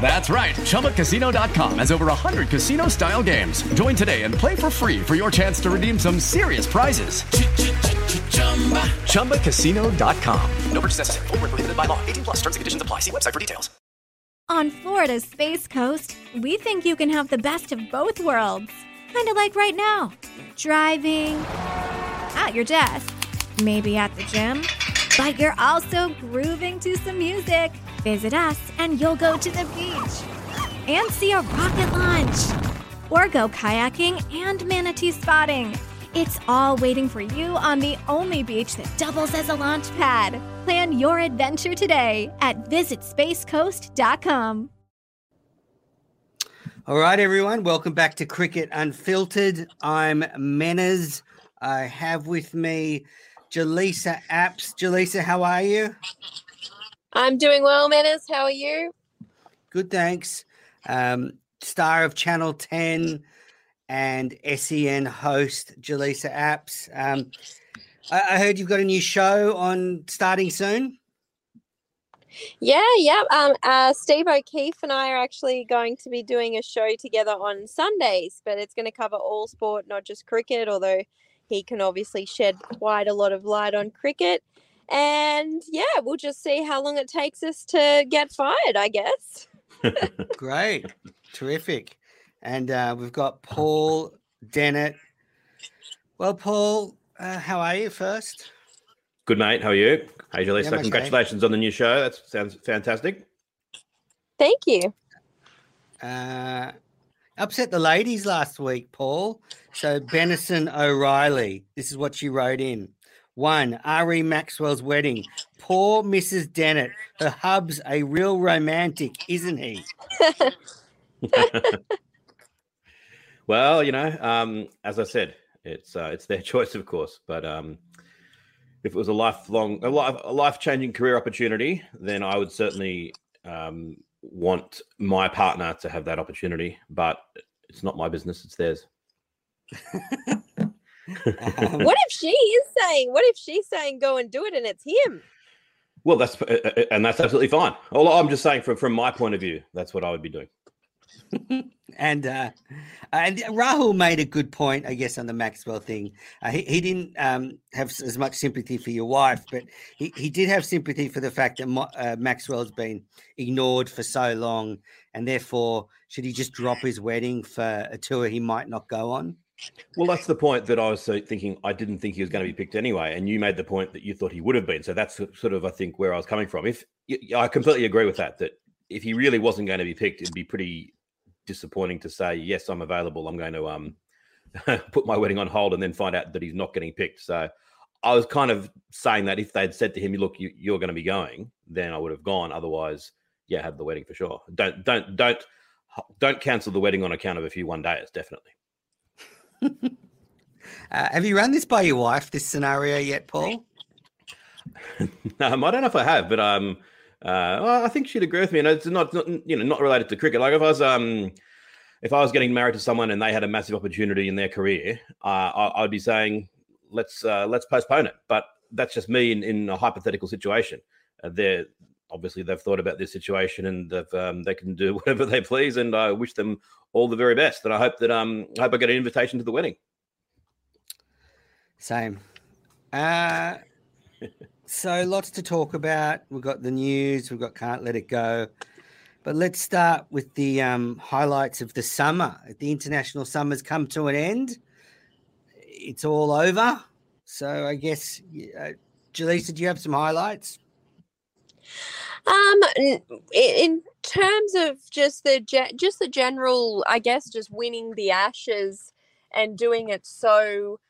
That's right. ChumbaCasino.com has over 100 casino style games. Join today and play for free for your chance to redeem some serious prizes. ChumbaCasino.com. No purchase necessary. Void were prohibited by law. 18 plus. Terms and conditions apply. See website for details. On Florida's Space Coast, we think you can have the best of both worlds. Kind of like right now driving, at your desk, maybe at the gym, but you're also grooving to some music. Visit us and you'll go to the beach and see a rocket launch or go kayaking and manatee spotting. It's all waiting for you on the only beach that doubles as a launch pad. Plan your adventure today at visitspacecoast.com. All right, everyone, welcome back to Cricket Unfiltered. I'm Menners. I have with me Jelisa Apps. Jelisa, how are you? I'm doing well, Menners. How are you? Good, thanks. Um, star of Channel 10 and SEN host Jelisa Apps. Um, I, I heard you've got a new show on starting soon. Yeah, yeah. Um, uh, Steve O'Keefe and I are actually going to be doing a show together on Sundays, but it's going to cover all sport, not just cricket, although he can obviously shed quite a lot of light on cricket. And yeah, we'll just see how long it takes us to get fired, I guess. Great, terrific. And uh, we've got Paul Dennett. Well, Paul, uh, how are you first? Good, mate. How are you? Hey, Jelisa, Yeah, much, congratulations on the new show. That sounds fantastic. Thank you. Uh, upset the ladies last week, Paul. So Benison O'Reilly, this is what she wrote in. One, Ari Maxwell's wedding. Poor Mrs. Dennett. Her hub's a real romantic, isn't he? Well, you know, um, as I said, it's uh, it's their choice, of course. But um, if it was a lifelong, a life, a life changing career opportunity, then I would certainly um, want my partner to have that opportunity. But it's not my business; it's theirs. What if she is saying, what if she's saying go and do it and it's him? Well, that's uh, uh, and that's absolutely fine. All I'm just saying, from from my point of view, that's what I would be doing. And uh, and Rahul made a good point, I guess, on the Maxwell thing. Uh, he, he didn't um, have as much sympathy for your wife, but he, he did have sympathy for the fact that Mo- uh, Maxwell's been ignored for so long, and therefore, should he just drop his wedding for a tour he might not go on? Well, that's the point that I was thinking. I didn't think he was going to be picked anyway, and you made the point that you thought he would have been. So that's sort of, I think, where I was coming from. If I completely agree with that, that if he really wasn't going to be picked, it'd be pretty disappointing to say, "Yes, I'm available. I'm going to um put my wedding on hold," and then find out that he's not getting picked. So I was kind of saying that if they'd said to him, "Look, you, you're going to be going," then I would have gone. Otherwise, yeah, have the wedding for sure. Don't don't don't don't cancel the wedding on account of a few one days. Definitely. Uh, have you run this by your wife, this scenario yet, Paul? Um, I don't know if I have, but um, uh, well, I think she'd agree with me. And it's not, not, you know, not related to cricket. Like if I was, um, if I was getting married to someone and they had a massive opportunity in their career, uh, I, I'd be saying, let's uh, let's postpone it. But that's just me in, in a hypothetical situation. Uh, they're obviously they've thought about this situation and um, they can do whatever they please. And I wish them all the very best. And I hope that um, I hope I get an invitation to the wedding. Same. Uh, so lots to talk about. We've got the news. We've got can't let it go. But let's start with the um, highlights of the summer. The international summer's come to an end. It's all over. So I guess, uh, Jelisa, do you have some highlights? Um, n- in terms of just the ge- just the general, I guess, just winning the Ashes and doing it so,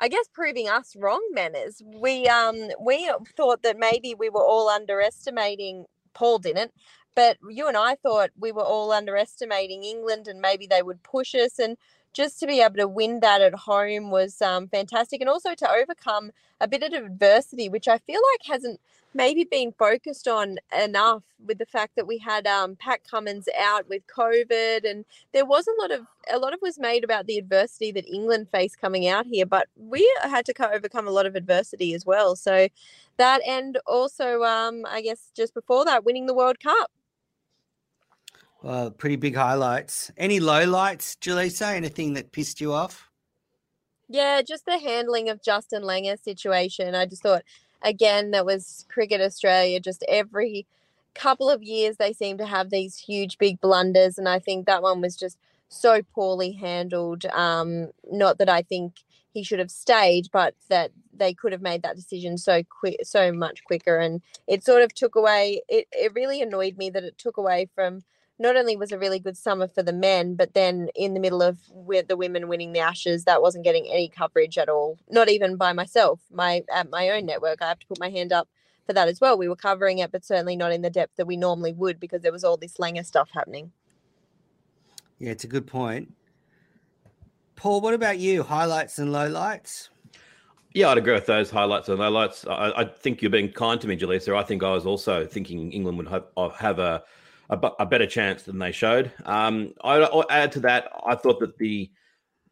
I guess, proving us wrong, Menners. We um we thought that maybe we were all underestimating. Paul didn't, but you and I thought we were all underestimating England and maybe they would push us and just to be able to win that at home was um, fantastic and also to overcome a bit of adversity which i feel like hasn't maybe been focused on enough with the fact that we had um, pat cummins out with covid and there was a lot of a lot of was made about the adversity that england faced coming out here but we had to overcome a lot of adversity as well. So that and also um, i guess just before that winning the world cup Well, pretty big highlights. Any lowlights, Jelisa? Anything that pissed you off? Yeah, just the handling of Justin Langer situation. I just thought, again, that was Cricket Australia. Just every couple of years, they seem to have these huge, big blunders, and I think that one was just so poorly handled. Um, not that I think he should have stayed, but that they could have made that decision so quick, so much quicker, and it sort of took away. It it really annoyed me that it took away from not only was a really good summer for the men, but then in the middle of with the women winning the Ashes, that wasn't getting any coverage at all. Not even by myself. My at my own network, I have to put my hand up for that as well. We were covering it, but certainly not in the depth that we normally would because there was all this Langer stuff happening. Yeah, it's a good point. Paul, what about you? Highlights and lowlights? Yeah, I'd agree with those highlights and lowlights. I, I think you're being kind to me, Jelisa. I think I was also thinking England would have, uh, have a, a, a better chance than they showed. Um, I, I'll add to that, I thought that the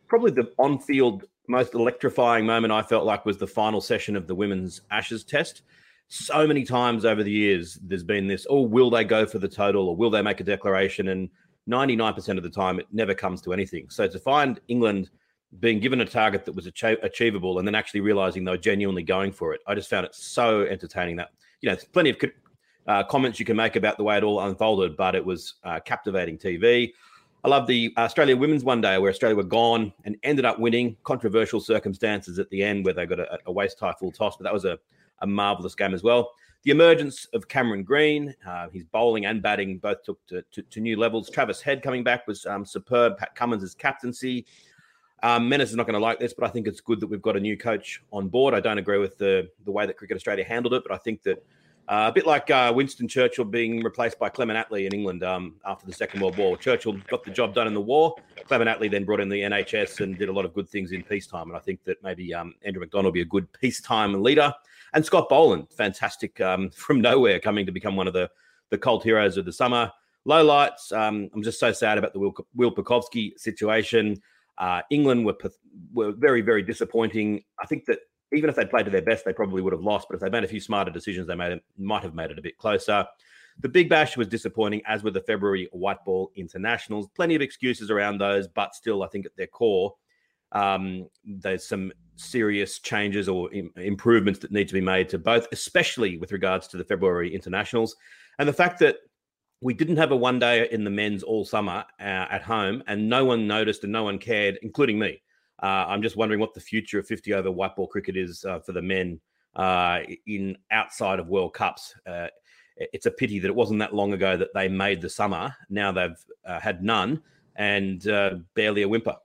probably the on-field most electrifying moment I felt like was the final session of the women's Ashes Test. So many times over the years, there's been this: oh, will they go for the total, or will they make a declaration? And 99% of the time, it never comes to anything. So to find England being given a target that was achi- achievable and then actually realizing they were genuinely going for it, I just found it so entertaining. That you know, there's plenty of uh, comments you can make about the way it all unfolded, but it was uh, captivating TV. I love the Australia Women's One Day where Australia were gone and ended up winning. Controversial circumstances at the end where they got a, a waist high full toss, but that was a, a marvelous game as well. The emergence of Cameron Green, uh, his bowling and batting both took to, to, to new levels. Travis Head coming back was um, superb. Pat Cummins' captaincy. Um, Menners is not going to like this, but I think it's good that we've got a new coach on board. I don't agree with the the way that Cricket Australia handled it, but I think that uh, a bit like uh, Winston Churchill being replaced by Clement Attlee in England um, after the Second World War. Churchill got the job done in the war. Clement Attlee then brought in the NHS and did a lot of good things in peacetime. And I think that maybe um, Andrew McDonald will be a good peacetime leader. And Scott Boland, fantastic um, from nowhere, coming to become one of the the cult heroes of the summer. Low lights. Um, I'm just so sad about the Will, Will Pucovski situation. Uh, England were were very very disappointing. I think that even if they played to their best, they probably would have lost. But if they made a few smarter decisions, they made it, might have made it a bit closer. The Big Bash was disappointing, as were the February White Ball Internationals. Plenty of excuses around those, but still, I think at their core, um, there's some serious changes or Im- improvements that need to be made to both, especially with regards to the February Internationals. And the fact that we didn't have a one day in the men's all summer uh, at home, and no one noticed and no one cared, including me. Uh, I'm just wondering what the future of 50 over white ball cricket is uh, for the men uh, in outside of World Cups. Uh, it's a pity that it wasn't that long ago that they made the summer. Now they've uh, had none and uh, barely a whimper.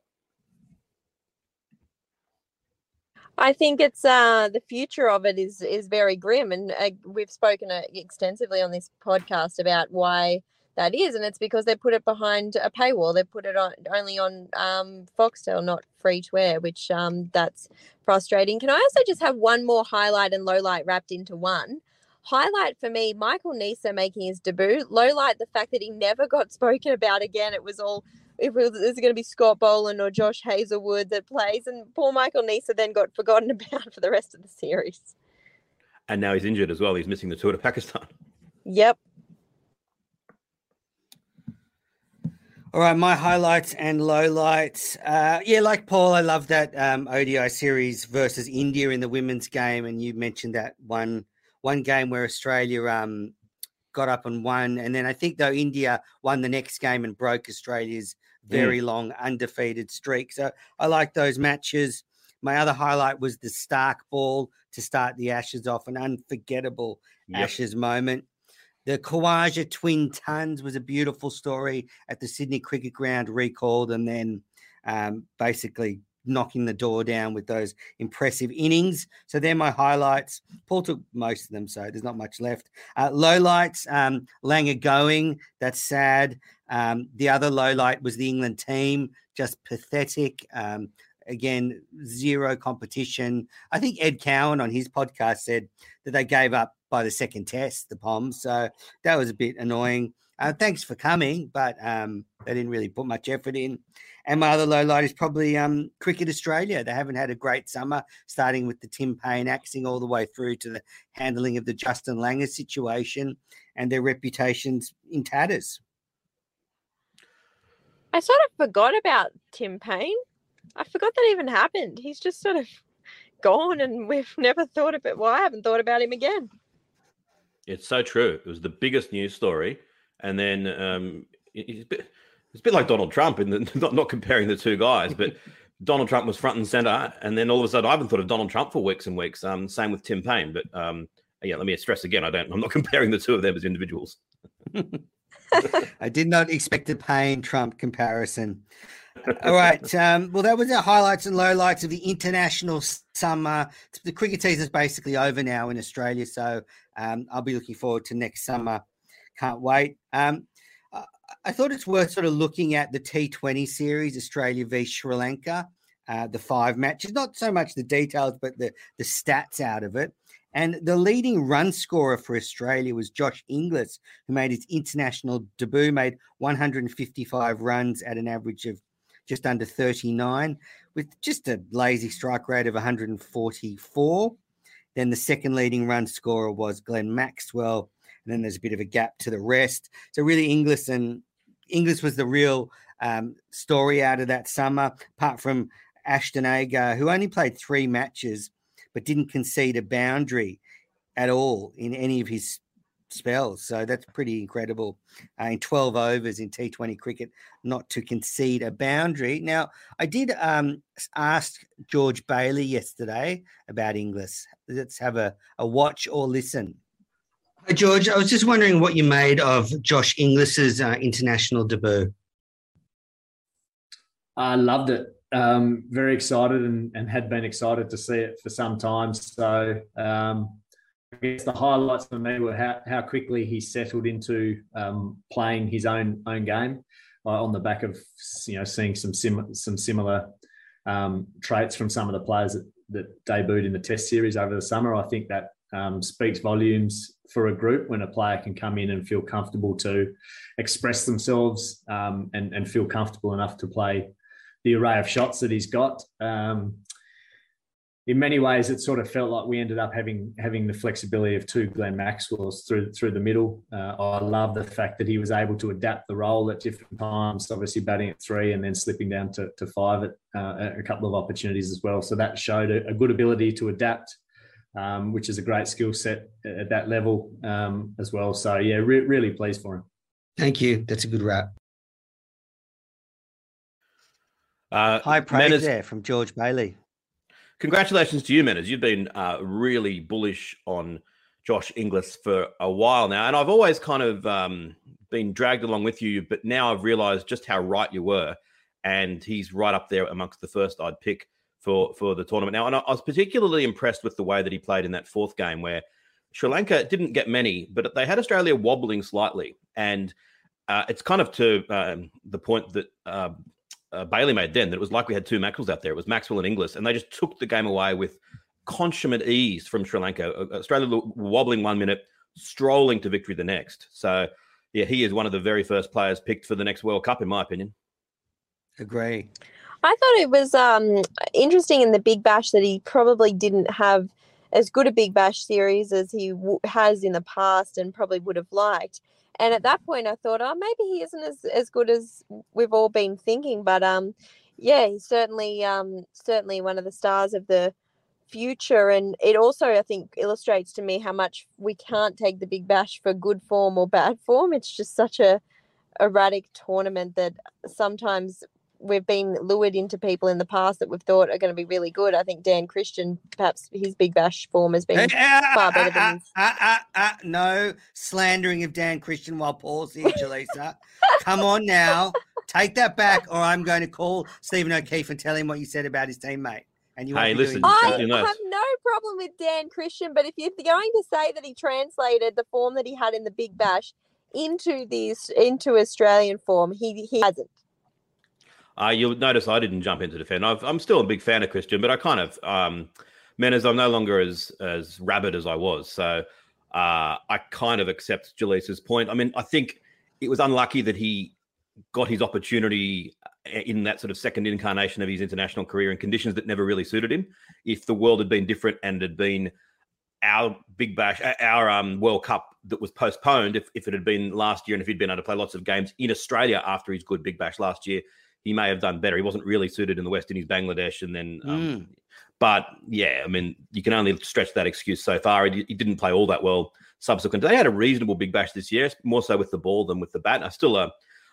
I think it's uh, the future of it is is very grim, and uh, we've spoken extensively on this podcast about why that is, and it's because they put it behind a paywall. They put it on only on um, Foxtel, not free to air, which um, that's frustrating. Can I also just have one more highlight and low light wrapped into one? Highlight for me, Michael Neser making his debut. Low light, the fact that he never got spoken about again. It was all if it was, is it going to be Scott Boland or Josh Hazlewood that plays, and poor Michael Neser then got forgotten about for the rest of the series. And now he's injured as well. He's missing the tour to Pakistan. Yep. All right, my highlights and lowlights. Uh, yeah, like Paul, I love that um, ODI series versus India in the women's game, and you mentioned that one one game where Australia um, got up and won, and then I think though India won the next game and broke Australia's very long undefeated streak. So I like those matches. My other highlight was the Starc ball to start the Ashes off, an unforgettable Yep. Ashes moment. The Khawaja twin tons was a beautiful story at the Sydney Cricket Ground, recalled, and then um, basically knocking the door down with those impressive innings. So they're my highlights. Paul took most of them, so there's not much left. Uh, lowlights, um, Langer going. That's sad. Um, the other low light was the England team, just pathetic. Um, again, zero competition. I think Ed Cowan on his podcast said that they gave up by the second test, the Poms. So that was a bit annoying. Uh, thanks for coming, but um, they didn't really put much effort in. And my other low light is probably um, Cricket Australia. They haven't had a great summer, starting with the Tim Paine axing all the way through to the handling of the Justin Langer situation, and their reputations in tatters. I sort of forgot about Tim Paine. I forgot that even happened. He's just sort of gone, and we've never thought of it. Well, I haven't thought about him again. It's so true. It was the biggest news story, and then um, it's, a bit, it's a bit like Donald Trump, in the, not not comparing the two guys, but Donald Trump was front and center, and then all of a sudden, I haven't thought of Donald Trump for weeks and weeks. Um, same with Tim Paine, but um, yeah, let me stress again, I don't. I'm not comparing the two of them as individuals. I did not expect a Paine Trump comparison. All right. Um, well, that was our highlights and lowlights of the international summer. The cricket season is basically over now in Australia, so um, I'll be looking forward to next summer. Can't wait. Um, I- thought it's worth sort of looking at the T20 series, Australia v Sri Lanka, uh, the five matches. Not so much the details, but the the stats out of it. And the leading run scorer for Australia was Josh Inglis, who made his international debut, made 155 runs at an average of just under 39, with just a lazy strike rate of 144. Then the second leading run scorer was Glenn Maxwell, and then there's a bit of a gap to the rest. So really, Inglis and Inglis was the real um, story out of that summer, apart from Ashton Agar, who only played three matches but didn't concede a boundary at all in any of his spells. So that's pretty incredible uh, in 12 overs in T20 cricket not to concede a boundary. Now, I did um, ask George Bailey yesterday about Inglis. Let's have a, a watch or listen. Hi, George. I was just wondering what you made of Josh Inglis's uh, international debut. I loved it. Um, very excited and, and had been excited to see it for some time. So um, I guess the highlights for me were how, how quickly he settled into um, playing his own own game uh, on the back of you know seeing some sim- some similar um, traits from some of the players that, that debuted in the Test series over the summer. I think that um, speaks volumes for a group when a player can come in and feel comfortable to express themselves um, and, and feel comfortable enough to play the array of shots that he's got. Um, in many ways, it sort of felt like we ended up having having the flexibility of two Glenn Maxwell's through through the middle. Uh, I love the fact that he was able to adapt the role at different times. Obviously, batting at three and then slipping down to, to five at uh, a couple of opportunities as well. So that showed a, a good ability to adapt, um, which is a great skill set at that level um, as well. So yeah, re- really pleased for him. Thank you. That's a good wrap. Uh, High praise Menners, there from George Bailey. Congratulations to you, Menners. You've been uh, really bullish on Josh Inglis for a while now, and I've always kind of um, been dragged along with you. But now I've realised just how right you were, and he's right up there amongst the first I'd pick for for the tournament. Now, and I I was particularly impressed with the way that he played in that fourth game, where Sri Lanka didn't get many, but they had Australia wobbling slightly, and uh, it's kind of to um, the point that. Uh, uh, Bailey made then that it was like we had two Maxwells out there. It was Maxwell and Inglis, and they just took the game away with consummate ease from Sri Lanka. Uh, Australia wobbling one minute, strolling to victory the next. So, yeah, he is one of the very first players picked for the next World Cup, in my opinion. Agree. I thought it was um, interesting in the Big Bash that he probably didn't have as good a Big Bash series as he w- has in the past and probably would have liked. And at that point, I thought, oh, maybe he isn't as, as good as we've all been thinking. But um, yeah, he's certainly um, certainly one of the stars of the future. And it also, I think, illustrates to me how much we can't take the Big Bash for good form or bad form. It's just such a erratic tournament that sometimes we've been lured into people in the past that we've thought are going to be really good. I think Dan Christian, perhaps his Big Bash form has been Hey, far better than. ah, ah, no slandering of Dan Christian while Paul's here, Jelisa. Come on now. Take that back, or I'm going to call Stephen O'Keefe and tell him what you said about his teammate. And you won't Hey, listen, I the nice. have no problem with Dan Christian, but if you're going to say that he translated the form that he had in the Big Bash into this into Australian form, he he hasn't. Uh, you'll notice I didn't jump into defend. I've, I'm still a big fan of Christian, but I kind of, um, Menners, I'm no longer as as rabid as I was. So uh, I kind of accept Jelisa's point. I mean, I think it was unlucky that he got his opportunity uh, in that sort of second incarnation of his international career in conditions that never really suited him. If the world had been different and had been our Big Bash, uh, our um, World Cup that was postponed, if, if it had been last year and if he'd been able to play lots of games in Australia after his good Big Bash last year, he may have done better. He wasn't really suited in the West Indies, Bangladesh, and then. Um, But yeah, I mean, you can only stretch that excuse so far. He, he didn't play all that well subsequent. They had a reasonable Big Bash this year, more so with the ball than with the bat. And I still a,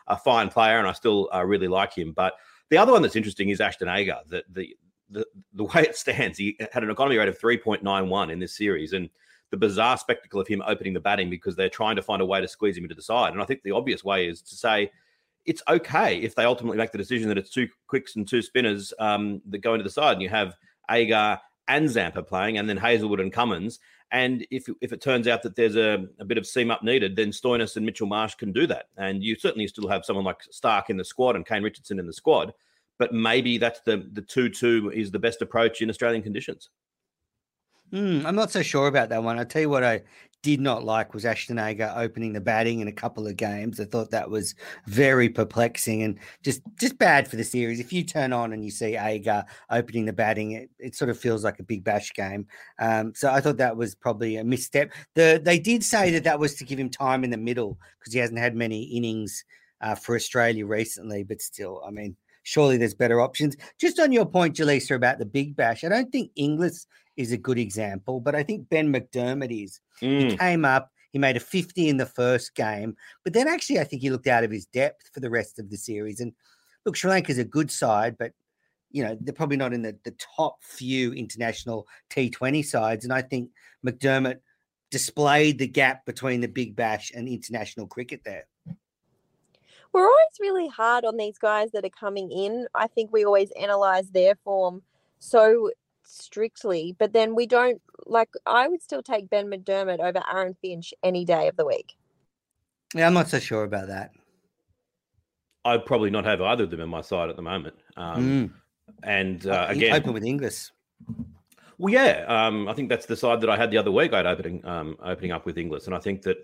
a fine player, and I still uh, really like him. But the other one that's interesting is Ashton Agar. The, the the the way it stands, he had an economy rate of 3.91 in this series, and the bizarre spectacle of him opening the batting because they're trying to find a way to squeeze him into the side. And I think the obvious way is to say it's okay if they ultimately make the decision that it's two quicks and two spinners um, that go into the side, and you have Agar and Zampa playing, and then Hazlewood and Cummins. And if if it turns out that there's a, a bit of seam up needed, then Stoinis and Mitchell Marsh can do that. And you certainly still have someone like Starc in the squad and Kane Richardson in the squad. But maybe that's the the two two is the best approach in Australian conditions. Hmm, I'm not so sure about that one. I'll tell you what I did not like was Ashton Agar opening the batting in a couple of games. I thought that was very perplexing and just just bad for the series. If you turn on and you see Agar opening the batting, it, it sort of feels like a big bash game. Um, so I thought that was probably a misstep. The they did say that that was to give him time in the middle because he hasn't had many innings uh, for Australia recently. But still, I mean, surely there's better options. Just on your point, Jelisa, about the big bash, I don't think Inglis is a good example, but I think Ben McDermott is. Mm. He came up, he made a 50 in the first game, but then actually I think he looked out of his depth for the rest of the series. And look, Sri Lanka's a good side, but you know, they're probably not in the, the top few international T20 sides. And I think McDermott displayed the gap between the big bash and international cricket there. We're always really hard on these guys that are coming in. I think we always analyze their form so strictly, but then we don't like. I would still take Ben McDermott over Aaron Finch any day of the week. Yeah, I'm not so sure about that. I'd probably not have either of them in my side at the moment. Um, And uh, Mm. again, open with Inglis. Well, yeah, um, I think that's the side that I had the other week. I'd opening um, opening up with Inglis, and I think that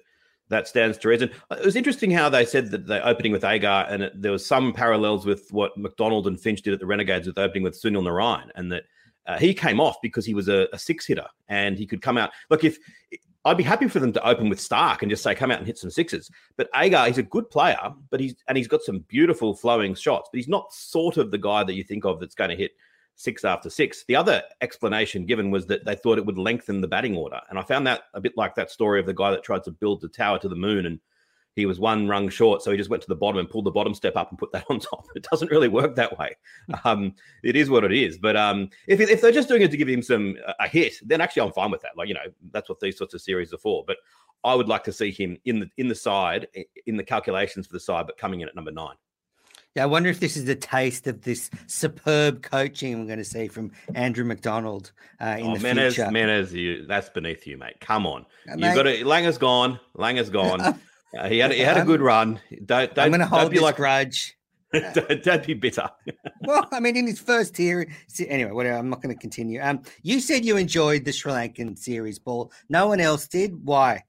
that stands to reason. Uh, It was interesting how they said that they're opening with Agar, and it, there was some parallels with what McDonald and Finch did at the Renegades with opening with Sunil Narine, and that uh, he came off because he was a, a six hitter and he could come out. Look, if I'd be happy for them to open with Starc and just say come out and hit some sixes, but Agar, he's a good player, but he's and he's got some beautiful flowing shots, but he's not sort of the guy that you think of that's going to hit six after six. The other explanation given was that they thought it would lengthen the batting order. And I found that a bit like that story of the guy that tried to build the tower to the moon and he was one rung short. So he just went to the bottom and pulled the bottom step up and put that on top. It doesn't really work that way. Um, it is what it is. But um, if, if they're just doing it to give him some a hit, then actually I'm fine with that. Like, you know, that's what these sorts of series are for. But I would like to see him in the in the side, in the calculations for the side, but coming in at number nine. Yeah, I wonder if this is the taste of this superb coaching we're going to see from Andrew McDonald uh, in oh, the Menners, future. Menners, you, that's beneath you, mate. Come on, Uh, you've mate- got to. Langer's gone. Langer's gone. Uh, he had he had a good run. Don't don't. I'm going to hold be this like grudge. don't, don't be bitter. well, I mean, in his first year. Anyway, whatever. I'm not going to continue. Um, you said you enjoyed the Sri Lankan series, Paul. No one else did. Why?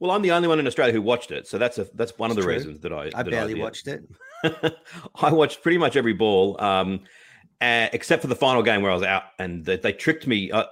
Well, I'm the only one in Australia who watched it, so that's a that's one of the true. reasons that I I that barely did. watched it. I watched pretty much every ball, um, uh, except for the final game where I was out, and they, they tricked me uh,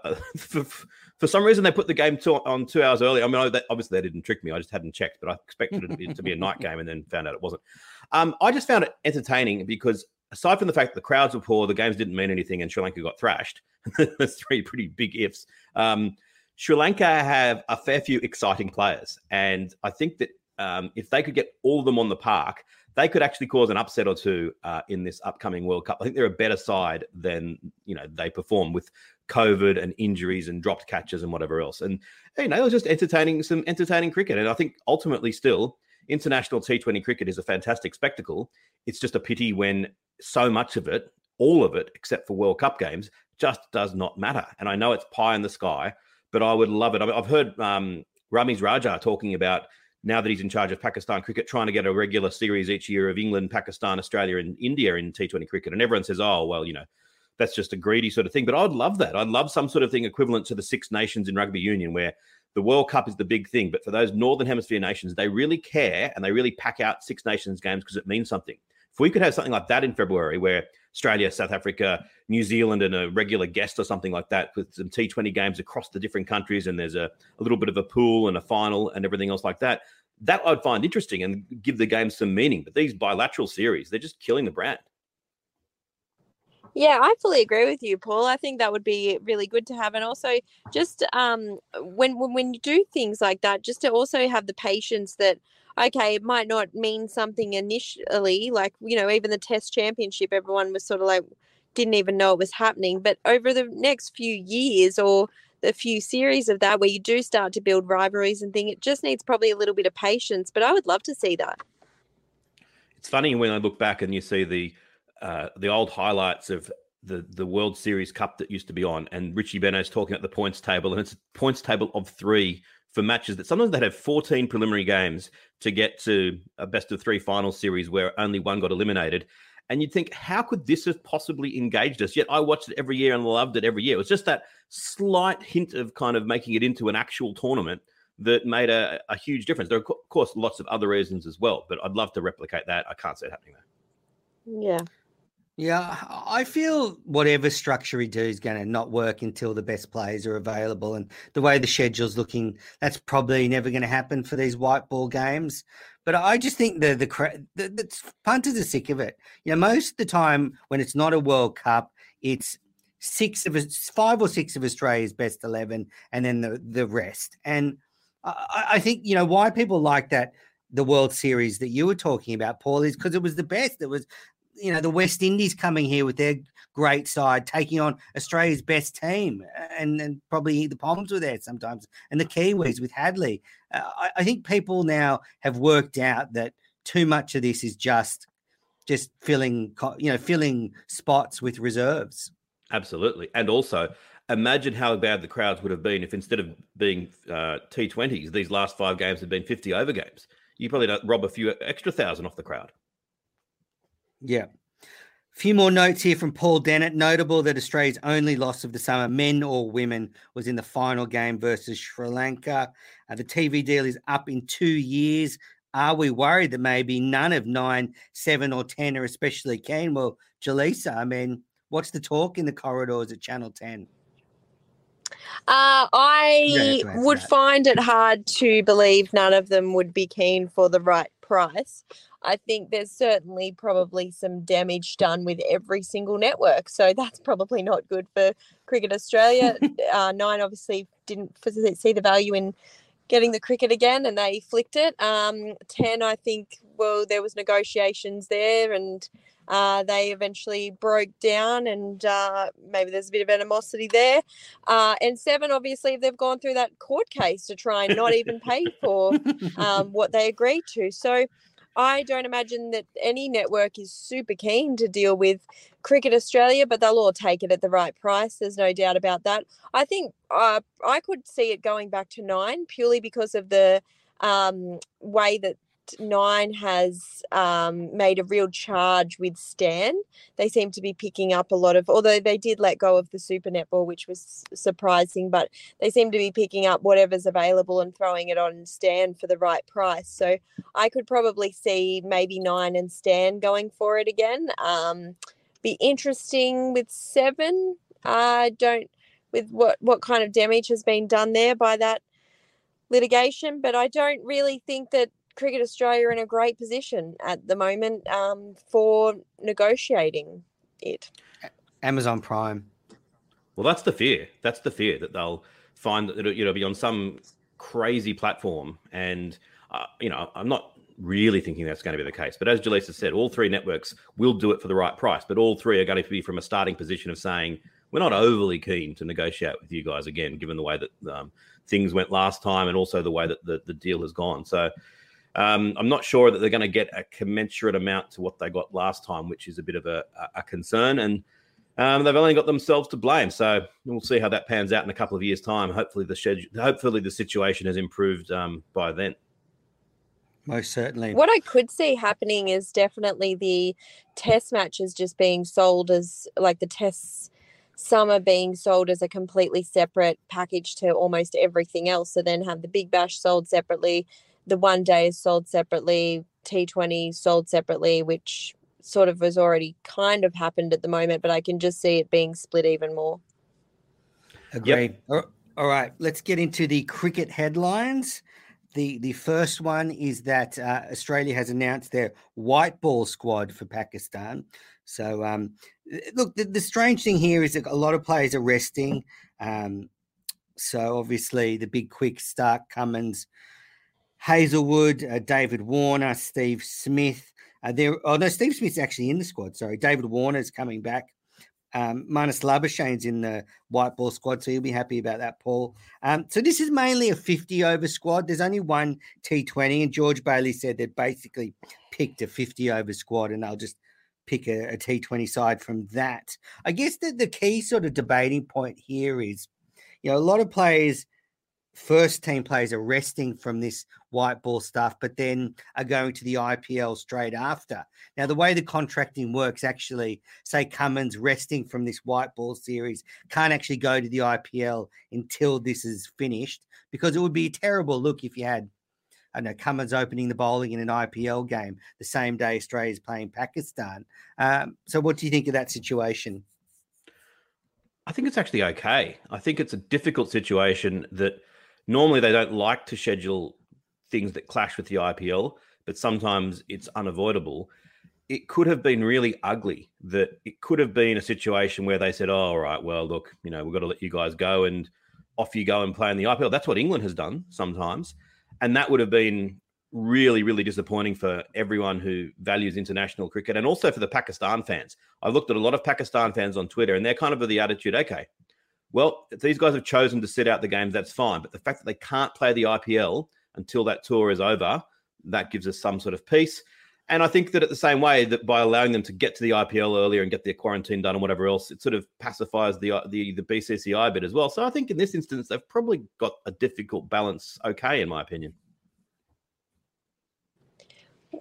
for, some reason, they put the game on two hours early. I mean, I, they, obviously they didn't trick me. I just hadn't checked, but I expected it to be, to be a night game, and then found out it wasn't. Um, I just found it entertaining because aside from the fact that the crowds were poor, the games didn't mean anything, and Sri Lanka got thrashed. There's three pretty big ifs. Um, Sri Lanka have a fair few exciting players, and I think that um, if they could get all of them on the park, they could actually cause an upset or two uh, in this upcoming World Cup. I think they're a better side than you know they perform with COVID and injuries and dropped catches and whatever else. And you know, it was just entertaining some entertaining cricket. And I think ultimately, still, international T20 cricket is a fantastic spectacle. It's just a pity when so much of it, all of it, except for World Cup games, just does not matter. And I know it's pie in the sky, but I would love it. I've heard um, Ramiz Raja talking about now that he's in charge of Pakistan cricket, trying to get a regular series each year of England, Pakistan, Australia, and India in T20 cricket. And everyone says, oh, well, you know, that's just a greedy sort of thing. But I'd love that. I'd love some sort of thing equivalent to the Six Nations in rugby union, where the World Cup is the big thing. But for those Northern Hemisphere nations, they really care and they really pack out Six Nations games because it means something. If we could have something like that in February, where Australia, South Africa, New Zealand, and a regular guest or something like that, with some T20 games across the different countries, and there's a, a little bit of a pool and a final and everything else like that, that I'd find interesting and give the game some meaning. But these bilateral series, they're just killing the brand. Yeah, I fully agree with you, Paul. I think that would be really good to have, and also just um, when, when when you do things like that, just to also have the patience that okay, it might not mean something initially, like you know, even the Test Championship, everyone was sort of like didn't even know it was happening, but over the next few years or the few series of that where you do start to build rivalries and thing, it just needs probably a little bit of patience. But I would love to see that. It's funny when I look back and you see the uh, the old highlights of the the World Series Cup that used to be on, and Richie Benaud's talking at the points table, and it's a points table of three for matches that sometimes they'd have 14 preliminary games to get to a best of three final series where only one got eliminated. And you'd think, how could this have possibly engaged us? Yet I watched it every year and loved it every year. It was just that slight hint of kind of making it into an actual tournament that made a, a huge difference. There are, of course, lots of other reasons as well, but I'd love to replicate that. I can't see it happening though. Yeah. Yeah, I feel whatever structure we do is going to not work until the best players are available. And the way the schedule's looking, that's probably never going to happen for these white ball games. But I just think the, the the, the punters are sick of it. You know, most of the time when it's not a World Cup, it's six of five or six of Australia's best eleven, and then the the rest. And I, I think you know why people like that the World Series that you were talking about, Paul, is because it was the best. It was you know the West Indies coming here with their great side, taking on Australia's best team, and, and probably the Poms were there sometimes, and the Kiwis with Hadlee. Uh, I, I, think people now have worked out that too much of this is just just filling you know filling spots with reserves. Absolutely, and also imagine how bad the crowds would have been if instead of being uh, T20s, these last five games had been 50 over games. You probably rob a few extra thousand off the crowd. Yeah. A few more notes here from Paul Dennett. Notable that Australia's only loss of the summer, men or women, was in the final game versus Sri Lanka. Uh, the TV deal is up in two years. Are we worried that maybe none of nine, seven, or 10 are especially keen? Well, Jelisa, I mean, what's the talk in the corridors at Channel 10? Uh, I would that. find it hard to believe none of them would be keen for the right price. I think there's certainly probably some damage done with every single network. So that's probably not good for Cricket Australia. uh, Nine obviously didn't see the value in getting the cricket again and they flicked it. Um, 10, I think, well, there was negotiations there and uh, they eventually broke down and uh, maybe there's a bit of animosity there. Uh, and seven, obviously, they've gone through that court case to try and not even pay for um, what they agreed to. So I don't imagine that any network is super keen to deal with Cricket Australia, but they'll all take it at the right price. There's no doubt about that. I think uh, I could see it going back to nine purely because of the um, way that Nine has um, made a real charge with Stan. They seem to be picking up a lot of, although they did let go of the Super Netball, which was surprising, but they seem to be picking up whatever's available and throwing it on Stan for the right price. So I could probably see maybe Nine and Stan going for it again. Um, be interesting with seven. I don't with what what kind of damage has been done there by that litigation. But I don't really think that Cricket Australia in a great position at the moment um, for negotiating it. Amazon Prime. Well, that's the fear. That's the fear that they'll find that it'll, it'll be on some crazy platform. And, uh, you know, I'm not really thinking that's going to be the case. But as Jelisa said, all three networks will do it for the right price. But all three are going to be from a starting position of saying, we're not overly keen to negotiate with you guys again, given the way that um, things went last time and also the way that the, the deal has gone. So um, I'm not sure that they're going to get a commensurate amount to what they got last time, which is a bit of a, a concern. And um, they've only got themselves to blame. So we'll see how that pans out in a couple of years' time. Hopefully the schedule, hopefully the situation has improved um, by then. Most certainly. What I could see happening is definitely the test matches just being sold as like the tests summer being sold as a completely separate package to almost everything else. So then have the Big Bash sold separately, the one day is sold separately, T20 sold separately, which sort of has already kind of happened at the moment, but I can just see it being split even more. Agreed. Yep. All right, let's get into the cricket headlines. The the first one is that uh, Australia has announced their white ball squad for Pakistan. So um, look, the, the, strange thing here is that a lot of players are resting. Um, so obviously the big quick Starc Cummins, Hazlewood, uh, David Warner, Steve Smith. Uh, there, oh no, Steve Smith's actually in the squad. Sorry, David Warner's coming back. Um, Marnus Labuschagne's in the white ball squad, so you'll be happy about that, Paul. Um, so this is mainly a 50 over squad. There's only one T20, and George Bailey said they'd basically picked a 50 over squad, and they'll just pick a a T20 side from that. I guess that the key sort of debating point here is, you know, a lot of players first team players are resting from this white ball stuff, but then are going to the IPL straight after. Now, the way the contracting works, actually, say Cummins resting from this white ball series can't actually go to the IPL until this is finished because it would be a terrible look if you had. I know Cummins opening the bowling in an IPL game the same day Australia is playing Pakistan. Um, so, what do you think of that situation? I think it's actually okay. I think it's a difficult situation that normally they don't like to schedule things that clash with the IPL, but sometimes it's unavoidable. It could have been really ugly. That it could have been a situation where they said, oh, "All right, well, look, you know, we've got to let you guys go and off you go and play in the IPL." That's what England has done sometimes, and that would have been really, really disappointing for everyone who values international cricket and also for the Pakistan fans. I've looked at a lot of Pakistan fans on Twitter, and they're kind of of the attitude, okay, well, if these guys have chosen to sit out the games, that's fine. But the fact that they can't play the IPL until that tour is over, that gives us some sort of peace. And I think that at the same way that by allowing them to get to the IPL earlier and get their quarantine done and whatever else, it sort of pacifies the the the BCCI bit as well. So I think in this instance they've probably got a difficult balance. Okay, in my opinion.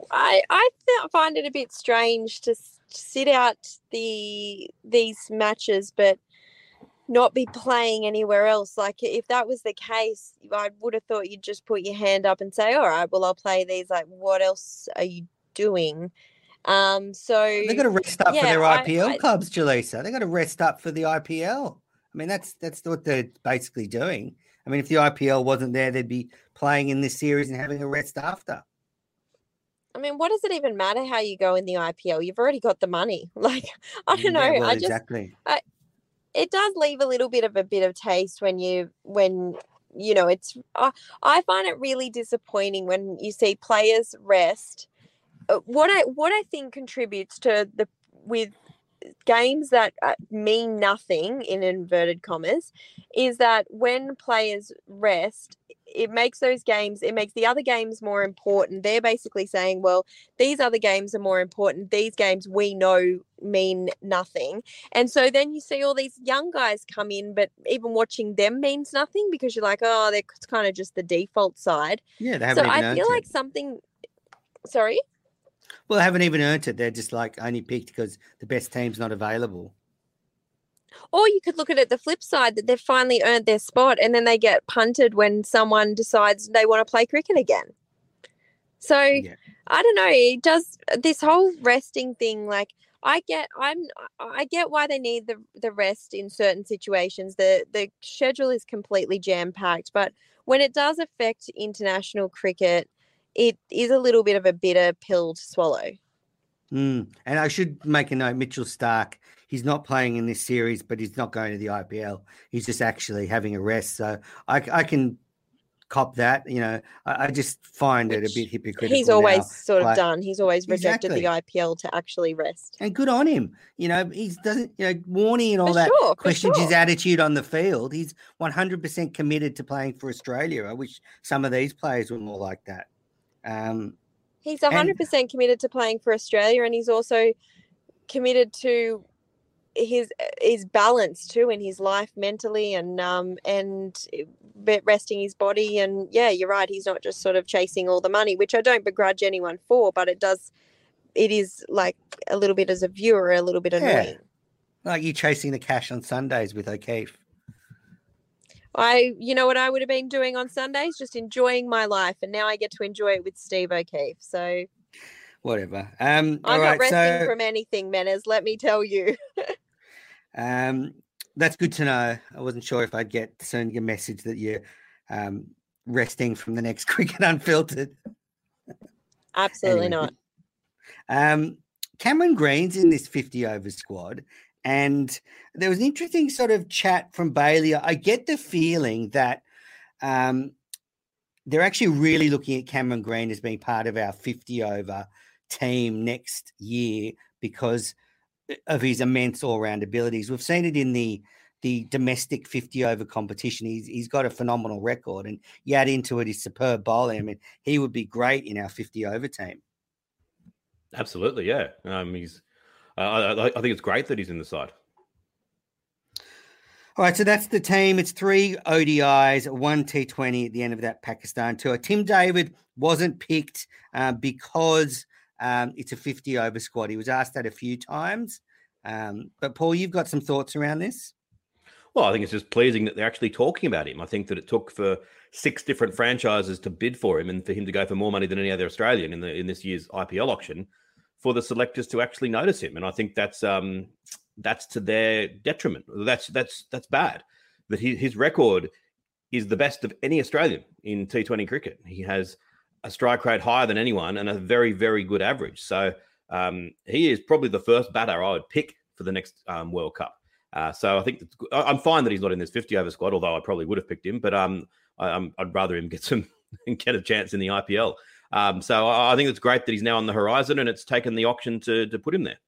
I I find it a bit strange to sit out the these matches, but not be playing anywhere else. Like if that was the case, I would have thought you'd just put your hand up and say, "All right, well I'll play these." Like, what else are you doing? Um, so they got to rest up yeah, for their IPL I, clubs, Jelisa. They got to rest up for the IPL. I mean, that's that's what they're basically doing. I mean, if the IPL wasn't there, they'd be playing in this series and having a rest after. I mean, what does it even matter how you go in the IPL? You've already got the money. Like, I don't know. Well, I just, exactly. I, it does leave a little bit of a bit of taste when you when you know it's uh, i find it really disappointing when you see players rest uh, what i what i think contributes to the with games that uh, mean nothing in inverted commas is that when players rest it makes those games it makes the other games more important. They're basically saying well these other games are more important. These games we know mean nothing. And so then you see all these young guys come in but even watching them means nothing because you're like oh they're kind of just the default side. Yeah they haven't so i feel it. like something sorry? Well they haven't even earned it. They're just like only picked because the best team's not available or you could look at it the flip side that they've finally earned their spot and then they get punted when someone decides they want to play cricket again. So yeah. I don't know. It does this whole resting thing. Like I get I'm I get why they need the the rest in certain situations. The the schedule is completely jam packed, but when it does affect international cricket, it is a little bit of a bitter pill to swallow. Mm. And I should make a note Mitchell Starc, he's not playing in this series, but he's not going to the IPL. He's just actually having a rest. So I, I can cop that. You know, I, I just find Which it a bit hypocritical. He's always now. sort of done. He's always rejected exactly. the IPL to actually rest. And good on him. You know, he doesn't, you know, warning and all for that sure, questions sure. his attitude on the field. He's 100% committed to playing for Australia. I wish some of these players were more like that. Um, He's 100% and, committed to playing for Australia and he's also committed to his his balance too in his life mentally and um and resting his body and yeah you're right he's not just sort of chasing all the money which I don't begrudge anyone for but it does it is like a little bit as a viewer a little bit annoying yeah. like you chasing the cash on Sundays with O'Keefe I, you know what I would have been doing on Sundays? Just enjoying my life. And now I get to enjoy it with Steve O'Keefe. So whatever. Um, I'm not resting so, from anything, Menners, let me tell you. um, that's good to know. I wasn't sure if I'd get send a message that you're um, resting from the next Cricket Unfiltered. Absolutely anyway. not. Um, Cameron Green's in this 50 over squad. And there was an interesting sort of chat from Bailey. I get the feeling that um, they're actually really looking at Cameron Green as being part of our 50 over team next year because of his immense all round abilities. We've seen it in the the domestic 50 over competition. He's he's got a phenomenal record, and you add into it his superb bowling. I mean, he would be great in our 50 over team. Absolutely, yeah. Um, he's uh, I, I, think it's great that he's in the side. All right, so that's the team. It's three ODIs, one T20 at the end of that Pakistan tour. Tim David wasn't picked uh, because um, it's a 50 over squad. He was asked that a few times. Um, but Paul, you've got some thoughts around this? Well, I think it's just pleasing that they're actually talking about him. I think that it took for six different franchises to bid for him and for him to go for more money than any other Australian in the in this year's IPL auction for the selectors to actually notice him, and I think that's um, that's to their detriment. That's that's that's bad. That his, his record is the best of any Australian in T20 cricket. He has a strike rate higher than anyone and a very very good average. So um, he is probably the first batter I would pick for the next um, World Cup. Uh, so I think I'm fine that he's not in this 50 over squad, although I probably would have picked him. But um, I, would rather him get some and get a chance in the IPL. Um, so I, I think it's great that he's now on the horizon and it's taken the auction to, to put him there.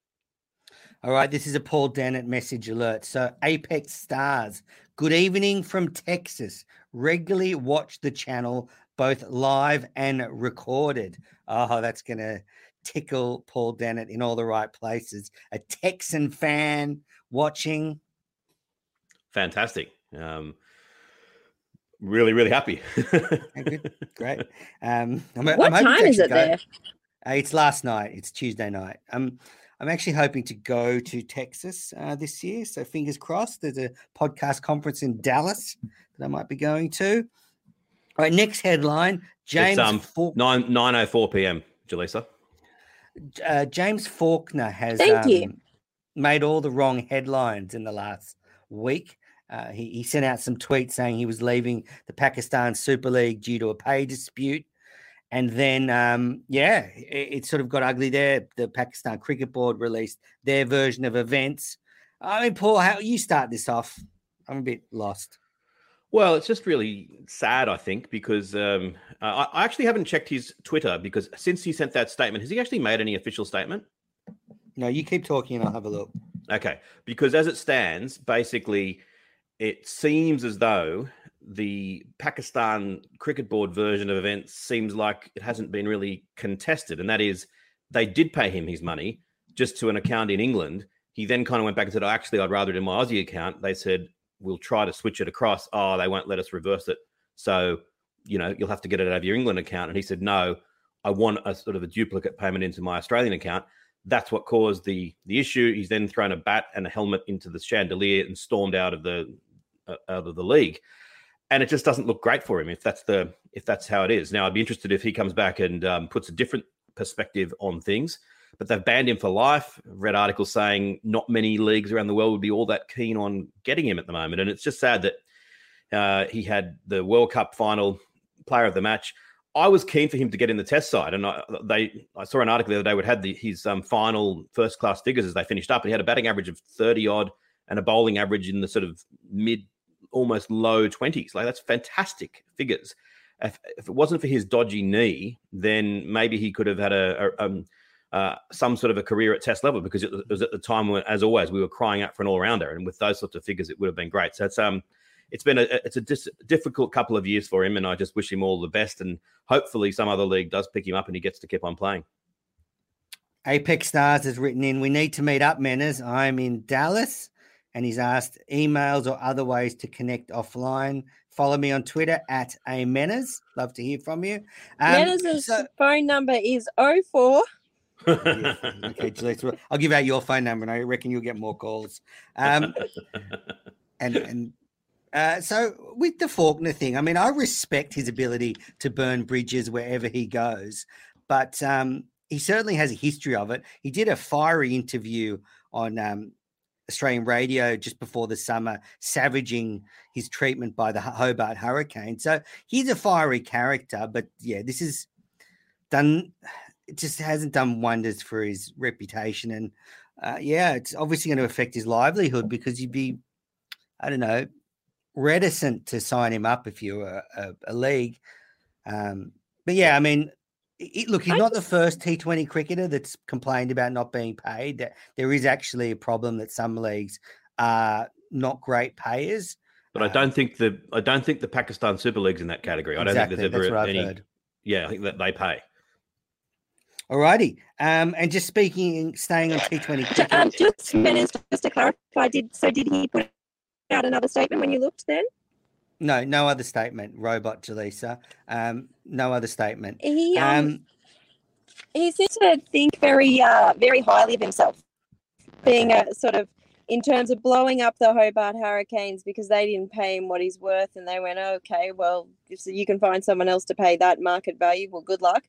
All right, this is a Paul Dennett message alert. So, Apex Stars, good evening from Texas. Regularly watch the channel, both live and recorded. Oh, that's going to tickle Paul Dennett in all the right places. A Texan fan watching. Fantastic. Um, really, really happy. Great. Um, I'm, what I'm time is it go. there? Uh, it's last night. It's Tuesday night. Um, I'm actually hoping to go to Texas uh, this year. So fingers crossed. There's a podcast conference in Dallas that I might be going to. All right, next headline. James it's, um, Faulk- 9 904 p.m. Jelisa. Uh, James Faulkner has Thank um, you. made all the wrong headlines in the last week. Uh, he, he sent out some tweets saying he was leaving the Pakistan Super League due to a pay dispute. And then, um, yeah, it, it, sort of got ugly there. The Pakistan Cricket Board released their version of events. I mean, Paul, how you start this off? I'm a bit lost. Well, it's just really sad, I think, because um, I, I actually haven't checked his Twitter because since he sent that statement, has he actually made any official statement? No, you keep talking and I'll have a look. Okay. Because as it stands, basically, it seems as though the Pakistan Cricket Board version of events seems like it hasn't been really contested. And that is, they did pay him his money just to an account in England. He then kind of went back and said, oh, actually, I'd rather it in my Aussie account. They said, we'll try to switch it across. Oh, they won't let us reverse it. So, you know, you'll have to get it out of your England account. And he said, no, I want a sort of a duplicate payment into my Australian account. That's what caused the the issue. He's then thrown a bat and a helmet into the chandelier and stormed out of the uh, out of the league, and it just doesn't look great for him if that's the if that's how it is. Now, I'd be interested if he comes back and um, puts a different perspective on things. But they've banned him for life. Read articles saying not many leagues around the world would be all that keen on getting him at the moment, and it's just sad that uh, he had the World Cup final player of the match. I was keen for him to get in the test side, and I, they I saw an article the other day would had the, his um, final first class figures as they finished up, and he had a batting average of thirty odd and a bowling average in the sort of mid, almost low twenties. Like that's fantastic figures. If, if, it wasn't for his dodgy knee, then maybe he could have had a, a um, uh, some sort of a career at test level because it was at the time when, as always, we were crying out for an all rounder, and with those sorts of figures, it would have been great. So it's um it's been a it's a dis- difficult couple of years for him, and I just wish him all the best. And hopefully, some other league does pick him up, and he gets to keep on playing. Apex Stars has written in, we need to meet up, Menners. I'm in Dallas. And he's asked emails or other ways to connect offline. Follow me on Twitter at a Menners. Love to hear from you. Um, Menners' so- phone number is 04. okay, I'll give out your phone number, and I reckon you'll get more calls. Um, and and uh, so with the Faulkner thing, I mean, I respect his ability to burn bridges wherever he goes, but um, he certainly has a history of it. He did a fiery interview on um, Australian radio just before the summer, savaging his treatment by the Hobart Hurricane. So he's a fiery character, but yeah, this is done. It just hasn't done wonders for his reputation, and uh, yeah, it's obviously going to affect his livelihood because you'd be, I don't know, reticent to sign him up if you're a, a, a league. Um, but yeah, I mean, it, look, he's not the first T20 cricketer that's complained about not being paid. There is actually a problem that some leagues are not great payers. But I don't think the I don't think the Pakistan Super League's in that category. I don't think there's ever any. Heard. Yeah, I think that they pay. Alrighty. Um, and just speaking, staying on T20. Um, just minutes, just to clarify, did so did he put out another statement when you looked then? No, no other statement. Robot Jelisa. Um, no other statement. He um, um he seems to think very uh very highly of himself, being a sort of in terms of blowing up the Hobart Hurricanes because they didn't pay him what he's worth, and they went, okay, well, if you can find someone else to pay that market value, well, good luck.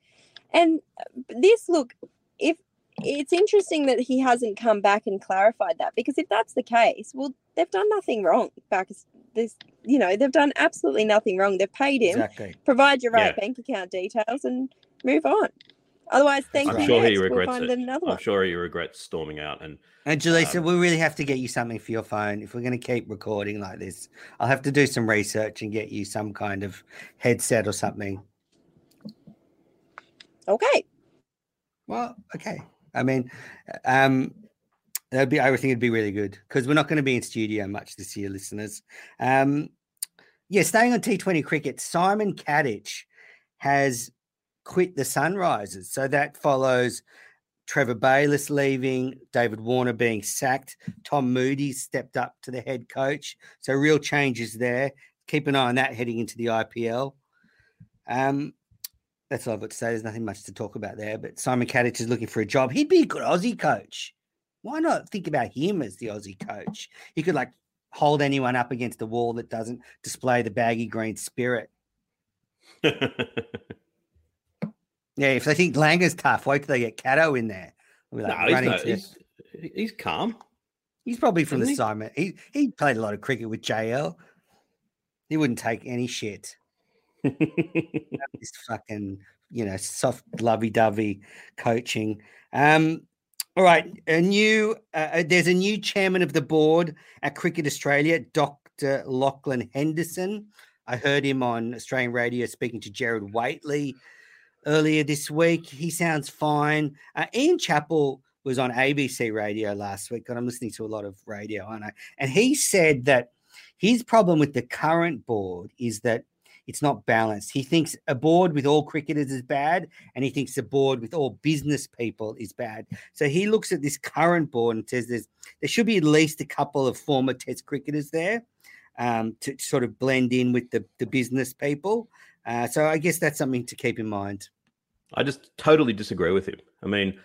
And this look, if it's interesting that he hasn't come back and clarified that because if that's the case, well, they've done nothing wrong. Back this, you know, they've done absolutely nothing wrong. They've paid him, exactly. provide your right yeah. bank account details, and move on. Otherwise, thank I'm you. Sure he regrets we'll it. I'm sure he regrets storming out. And and Jelisa, um, we really have to get you something for your phone if we're going to keep recording like this. I'll have to do some research and get you some kind of headset or something. Okay. Well, okay. I mean, um, that'd be. I would think it'd be really good because we're not going to be in studio much this year, listeners. Um, yeah, staying on T20 cricket, Simon Katich has quit the Sunrisers, so that follows Trevor Bayliss leaving, David Warner being sacked, Tom Moody stepped up to the head coach. So real changes there. Keep an eye on that heading into the IPL. Um, that's all I've got to say. There's nothing much to talk about there. But Simon Katich is looking for a job. He'd be a good Aussie coach. Why not think about him as the Aussie coach? He could like hold anyone up against the wall that doesn't display the baggy green spirit. yeah, if they think Langer's tough, wait till they get Caddo in there. Like no, he's, no, he's, he's, calm. He's probably from Isn't the he? Simon. He he played a lot of cricket with JL. He wouldn't take any shit. this fucking, you know, soft, lovey dovey coaching. Um, all right, a new uh, uh, there's a new chairman of the board at Cricket Australia, Dr. Lachlan Henderson. I heard him on Australian radio speaking to Gerard Whateley earlier this week. He sounds fine. Uh, Ian Chappell was on ABC radio last week, and I'm listening to a lot of radio, I know. And he said that his problem with the current board is that it's not balanced. He thinks a board with all cricketers is bad, and he thinks a board with all business people is bad. So he looks at this current board and says there's there should be at least a couple of former Test cricketers there um, to sort of blend in with the the business people. Uh, so I guess that's something to keep in mind. I just totally disagree with him. I mean,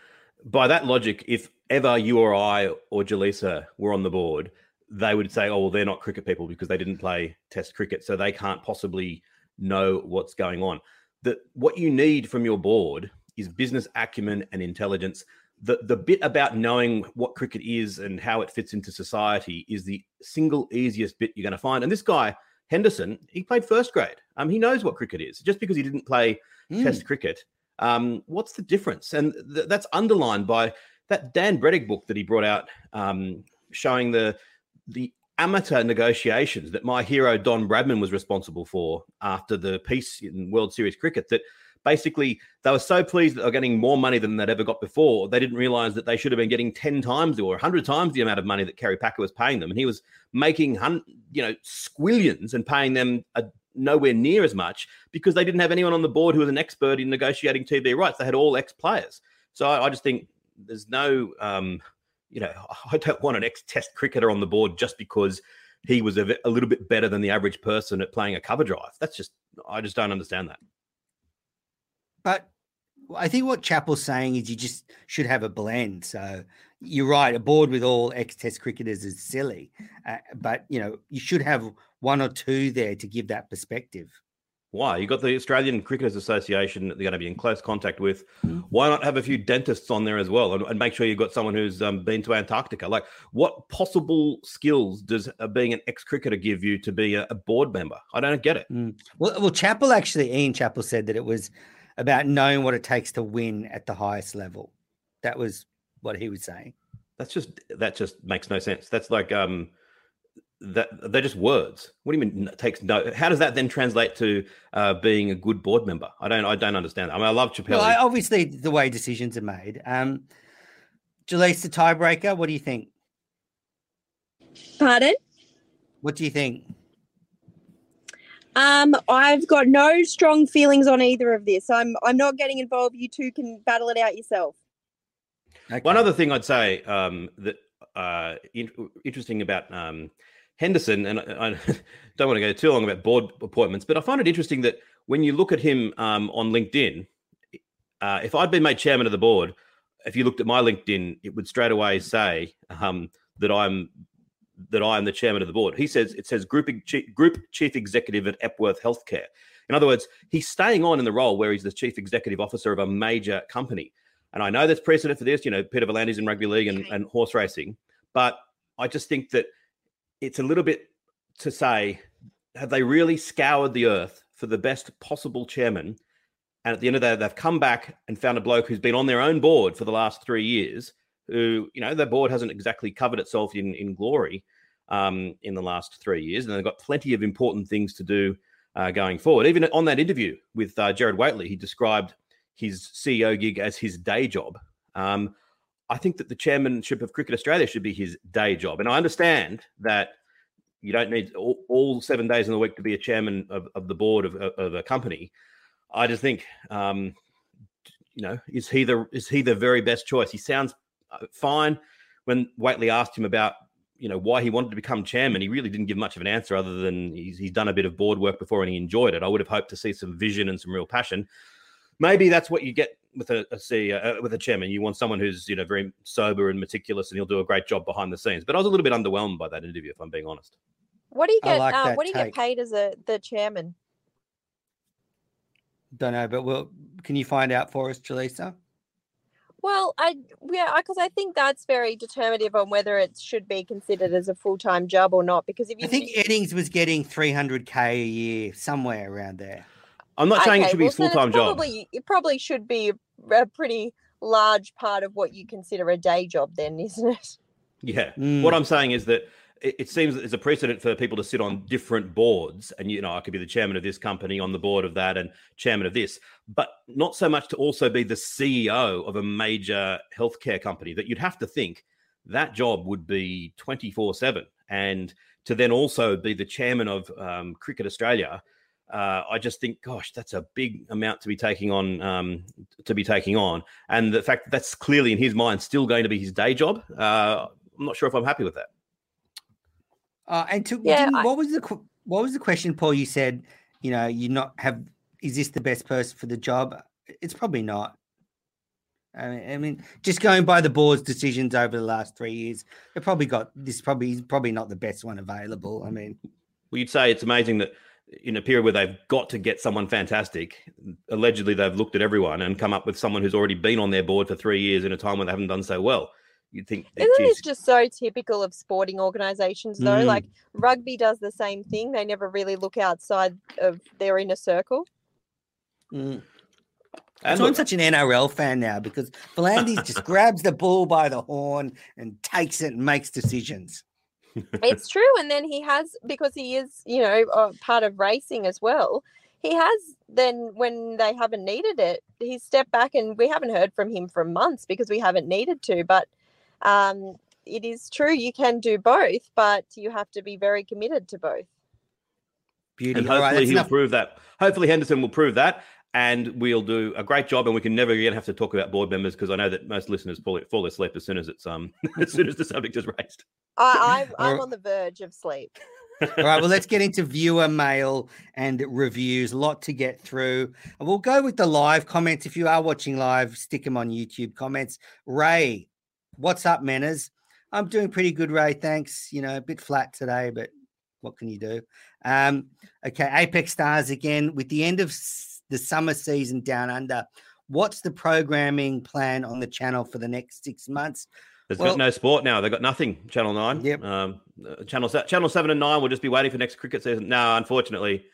by that logic, if ever you or I or Jelisa were on the board, they would say, "Oh, well, they're not cricket people because they didn't play Test cricket, so they can't possibly know what's going on." That what you need from your board is business acumen and intelligence. the the bit about knowing what cricket is and how it fits into society is the single easiest bit you're going to find. And this guy Henderson, he played first grade. Um, he knows what cricket is. Just because he didn't play Mm. Test cricket, um, what's the difference? And th- that's underlined by that Dan Brettig book that he brought out, um, showing the the amateur negotiations that my hero Don Bradman was responsible for after the peace in World Series cricket. That basically they were so pleased that they were getting more money than they'd ever got before. They didn't realize that they should have been getting 10 times or 100 times the amount of money that Kerry Packer was paying them. And he was making, you know, squillions and paying them a, nowhere near as much because they didn't have anyone on the board who was an expert in negotiating TV rights. They had all ex players. So I, I just think there's no, um, you know, I don't want an ex test cricketer on the board just because he was a, a little bit better than the average person at playing a cover drive. That's just, I just don't understand that. But I think what Chappell's saying is you just should have a blend. So you're right, a board with all ex-test cricketers is silly, uh, but you know you should have one or two there to give that perspective. Why? You got the Australian Cricketers Association that they're going to be in close contact with. Hmm. Why not have a few dentists on there as well, and, and make sure you've got someone who's um, been to Antarctica? Like, what possible skills does uh, being an ex-cricketer give you to be a, a board member? I don't get it. Mm. Well, well, Chappell actually, Ian Chappell said that it was about knowing what it takes to win at the highest level. That was what he was saying. That's just that just makes no sense. That's like um that they're just words. What do you mean takes no? How does that then translate to uh, being a good board member? I don't I don't understand. I mean, I love Chappell. Well, I, obviously, the way decisions are made. Um, Jelisa, the tiebreaker. What do you think? Pardon? What do you think? Um, I've got no strong feelings on either of this. I'm I'm not getting involved. You two can battle it out yourself. One other thing I'd say um, that uh, in, interesting about um, Henderson, and I, I don't want to go too long about board appointments, but I find it interesting that when you look at him um, on LinkedIn, uh, if I'd been made chairman of the board, if you looked at my LinkedIn, it would straight away say um, that I'm that I am the chairman of the board. He says it says group chief, group chief executive at Epworth Healthcare. In other words, he's staying on in the role where he's the chief executive officer of a major company. And I know there's precedent for this. You know, Peter V'landys in rugby league and, and horse racing, but I just think that it's a little bit to say, have they really scoured the earth for the best possible chairman? And at the end of the day, they've come back and found a bloke who's been on their own board for the last three years, who, you know, their board hasn't exactly covered itself in, in glory um, in the last three years. And they've got plenty of important things to do uh, going forward. Even on that interview with uh, Gerard Whateley, he described his CEO gig as his day job. Um, I think that the chairmanship of Cricket Australia should be his day job. And I understand that you don't need all, all seven days in the week to be a chairman of, of the board of, of a company. I just think, um, you know, is he the is he the very best choice? He sounds uh, fine. When Whateley asked him about, you know, why he wanted to become chairman, he really didn't give much of an answer other than he's, he's done a bit of board work before and he enjoyed it. I would have hoped to see some vision and some real passion. Maybe that's what you get with a, a CEO, uh, with a chairman. You want someone who's you know very sober and meticulous, and he'll do a great job behind the scenes. But I was a little bit underwhelmed by that interview, if I'm being honest. What do you get? like uh, what do you get paid as a the chairman? Don't know, but well, can you find out for us, Jelisa? Well, I yeah, because I think that's very determinative on whether it should be considered as a full time job or not. Because if you I think Eddings was getting 300k a year, somewhere around there. I'm not saying it should be well, his then full it's time job. Probably it probably should be a, a pretty large part of what you consider a day job, then, isn't it? Yeah. Mm. What I'm saying is that it, it seems that there's a precedent for people to sit on different boards, and you know, I could be the chairman of this company, on the board of that, and chairman of this, but not so much to also be the CEO of a major healthcare company. That you'd have to think that job would be 24 seven, and to then also be the chairman of um, Cricket Australia. Uh, I just think, gosh, that's a big amount to be taking on. Um, to be taking on, and the fact that that's clearly in his mind still going to be his day job. Uh, I'm not sure if I'm happy with that. Uh, and to Yeah, didn't- I- what was the what was the question, Paul? You said, you know, you not have. Is this the best person for the job? It's probably not. I mean, I mean, just going by the board's decisions over the last three years, they probably got this. Probably is probably not the best one available. I mean, Well, you'd say it's amazing that in a period where they've got to get someone fantastic, allegedly they've looked at everyone and come up with someone who's already been on their board for three years in a time when they haven't done so well. You'd think, Isn't geez, this just so typical of sporting organisations, though? Mm. Like rugby does the same thing. They never really look outside of their inner circle. Mm. And So I'm such an NRL fan now because V'landys just grabs the ball by the horn and takes it and makes decisions. It's true and then he has because he is you know a part of racing as well he has then when they haven't needed it he's stepped back and we haven't heard from him for months because we haven't needed to but um it is true you can do both but you have to be very committed to both Beauty. and hopefully that's he'll enough. prove that. Hopefully Henderson will prove that, and we'll do a great job. And we can never again have to talk about board members because I know that most listeners fall, fall asleep as soon as it's um as soon as the subject is raised. i i'm, I'm on the verge of sleep All right, well, let's get into viewer mail and reviews. A lot to get through. And we'll go with the live comments. If you are watching live, stick them on YouTube comments. Ray, what's up, Menners? I'm doing pretty good, Ray. Thanks. You know, a bit flat today, but what can you do? Um, okay, Apex Stars again. With the end of s- the summer season down under, what's the programming plan on the channel for the next six months? There's Well- got no sport now. They've got nothing. Channel Nine. Yep. Um, uh, channel Channel Seven and Nine will just be waiting for next cricket season. No, unfortunately,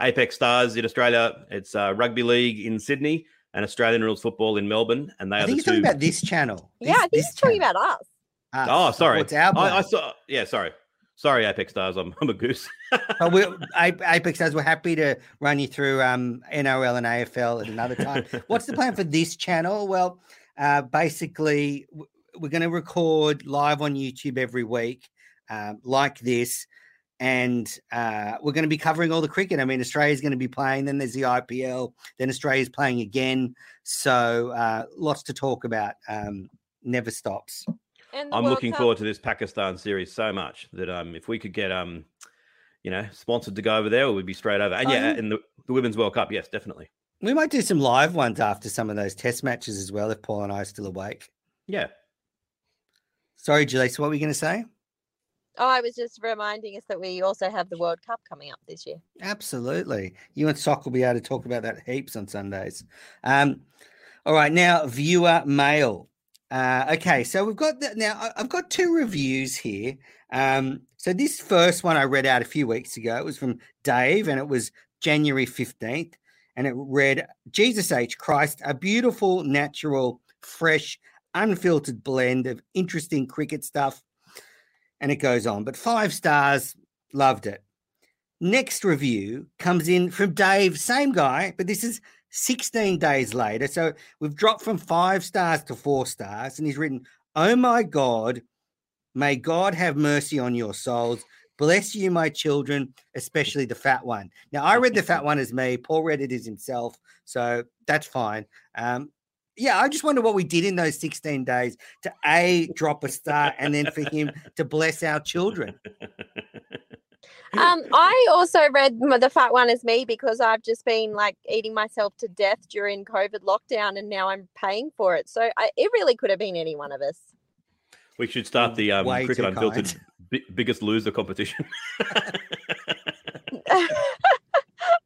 Apex Stars in Australia. It's uh, rugby league in Sydney and Australian rules football in Melbourne, and they I are think the he's two. talking about this channel. yeah i think This- he's talking about us channel. oh, sorry. It's our I, I saw. Yeah, sorry. Sorry, Apex Stars. I'm, I'm a goose. but we Apex Stars, we're happy to run you through um, NRL and AFL at another time. What's the plan for this channel? Well, uh, basically, we're going to record live on YouTube every week, um, like this, and uh, we're going to be covering all the cricket. I mean, Australia's going to be playing. Then there's the IPL. Then Australia's playing again. So uh, lots to talk about. Um, never stops. And the I'm World looking Cup- forward to this Pakistan series so much that um, if we could get um, you know, sponsored to go over there, we'd be straight over. And yeah, yeah. in the, the Women's World Cup, yes, definitely. We might do some live ones after some of those test matches as well, if Paul and I are still awake. Yeah. Sorry, Julie. So what were you going to say? oh i was just reminding us that we also have the world cup coming up this year Absolutely. You and Sock will be able to talk about that heaps on Sundays. Um, all right, now viewer mail. Uh, okay, so we've got the, now. I've got two reviews here. Um, so this first one I read out a few weeks ago. It was from Dave, and it was January fifteenth, and it read, "Jesus H Christ, a beautiful, natural, fresh, unfiltered blend of interesting cricket stuff." And it goes on, but five stars. Loved it. Next review comes in from Dave, same guy, but this is 16 days later. So we've dropped from five stars to four stars. And he's written, Oh my God, may God have mercy on your souls. Bless you, my children, especially the fat one. Now, I read the fat one as me. Paul read it as himself. So that's fine. Um, yeah, I just wonder what we did in those 16 days to A, drop a star, and then for him to bless our children. Um, I also read the fat one as me because I've just been like eating myself to death during COVID lockdown, and now I'm paying for it. So I, it really could have been any one of us. We should start the um, Way Cricket Unfiltered kind. bi- biggest loser competition.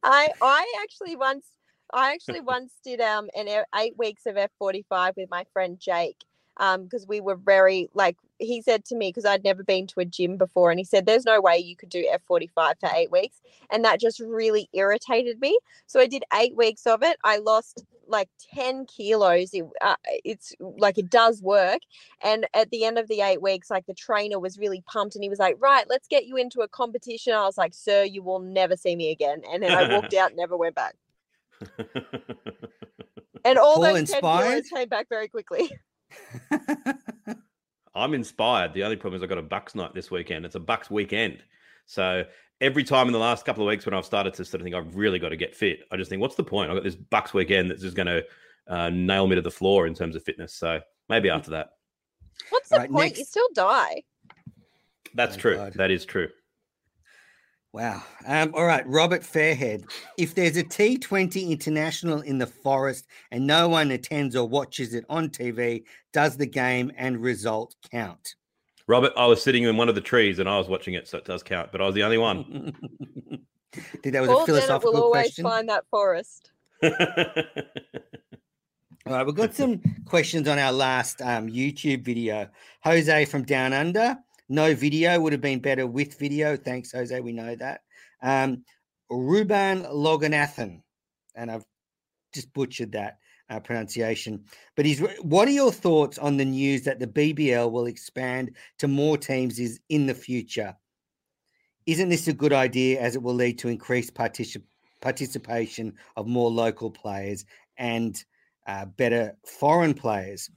I I actually once I actually once did um an eight weeks of F forty five with my friend Jake. Um, because we were very like he said to me because I'd never been to a gym before, and he said, "There's no way you could do F forty five for eight weeks," and that just really irritated me. So I did eight weeks of it. I lost like ten kilos. It, uh, it's like it does work. And at the end of the eight weeks, like the trainer was really pumped, and he was like, "Right, let's get you into a competition." I was like, "Sir, you will never see me again." And then I walked out, never went back. And all Paul those 10 kilos came back very quickly. I'm inspired. The only problem is I've got a Bucks night this weekend. It's a Bucks weekend. So every time in the last couple of weeks when I've started to sort of think I've really got to get fit, I just think, what's the point? I've got this Bucks weekend that's just going to uh, nail me to the floor in terms of fitness. So maybe after that. What's the Right, point? You still die. That's Oh, true. God. That is true. Wow. Um, all right, Robert Fairhead. If there's a T20 international in the forest and no one attends or watches it on TV, does the game and result count? Robert, I was sitting in one of the trees and I was watching it, so it does count, but I was the only one. think that was Paul a Dennett philosophical will always question. find that forest. All right, we've got some questions on our last um, YouTube video. Jose from Down Under. No video would have been better with video. Thanks, Jose. We know that. Um, Ruban Loganathan, and I've just butchered that uh, pronunciation. But he's. What are your thoughts on the news that the BBL will expand to more teams is in the future? Isn't this a good idea as it will lead to increased particip- participation of more local players and uh, better foreign players?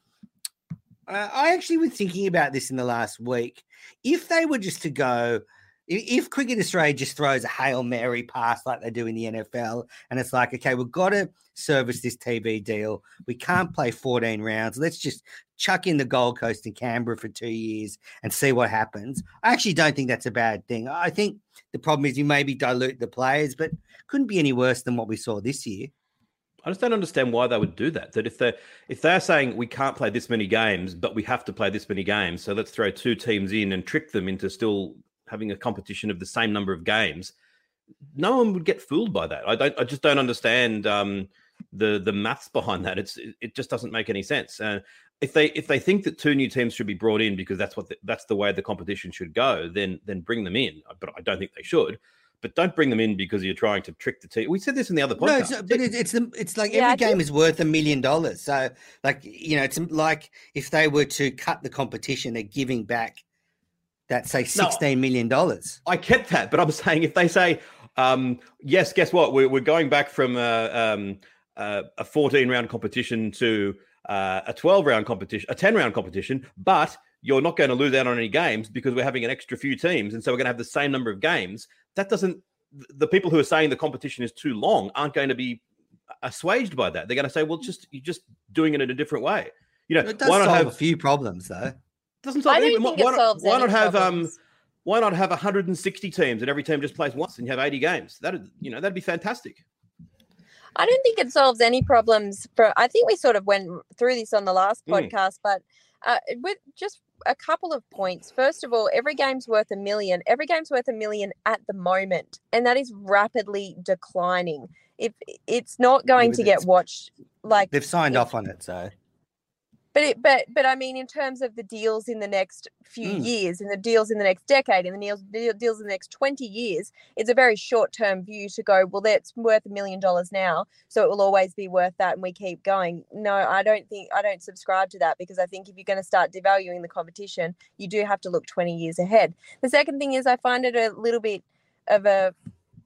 Uh, I actually was thinking about this in the last week. If they were just to go, if Cricket Australia just throws a Hail Mary pass like they do in the NFL, and it's like, okay, we've got to service this TV deal. We can't play 14 rounds. Let's just chuck in the Gold Coast and Canberra for two years and see what happens. I actually don't think that's a bad thing. I think the problem is you maybe dilute the players, but couldn't be any worse than what we saw this year. I just don't understand why they would do that. That if they if they're saying we can't play this many games, but we have to play this many games, so let's throw two teams in and trick them into still having a competition of the same number of games. No one would get fooled by that. I don't. I just don't understand um, the the maths behind that. It's it, just doesn't make any sense. Uh, if they if they think that two new teams should be brought in because that's what the, that's the way the competition should go, then then bring them in. But I don't think they should. But don't bring them in because you're trying to trick the team. We said this in the other podcast. No, it's but it, it's it's like Yeah, every game think- is worth a million dollars. So, like you know, it's like if they were to cut the competition, they're giving back that say sixteen million dollars. I get that, but I'm saying if they say, um, yes, guess what? We're, we're going back from a, um, uh, a 14 round competition to uh, a 12 round competition, a 10 round competition, but you're not going to lose out on any games because we're having an extra few teams. And so we're going to have the same number of games. That doesn't, the people who are saying the competition is too long aren't going to be assuaged by that. They're going to say, well, just, you're just doing it in a different way. You know, It does why not solve have a few problems, though. doesn't solve I don't any- think why, it not- solves why any not have um why not have 160 teams and every team just plays once and you have 80 games that you know that'd be fantastic I don't think it solves any problems. For I think we sort of went through this on the last Mm. podcast, but uh, with just a couple of points. First of all, every game's worth a million. Every game's worth a million at the moment, and that is rapidly declining. If it's not going to get watched, like They've signed if- off on it, so But it, but but I mean, in terms of the deals in the next few Mm. years, and the deals in the next decade, and the deals deals in the next twenty years, it's a very short term view to go. Well, that's worth a million dollars now, so it will always be worth that, and we keep going. No, I don't think I don't subscribe to that because I think if you're going to start devaluing the competition, you do have to look twenty years ahead. The second thing is I find it a little bit of a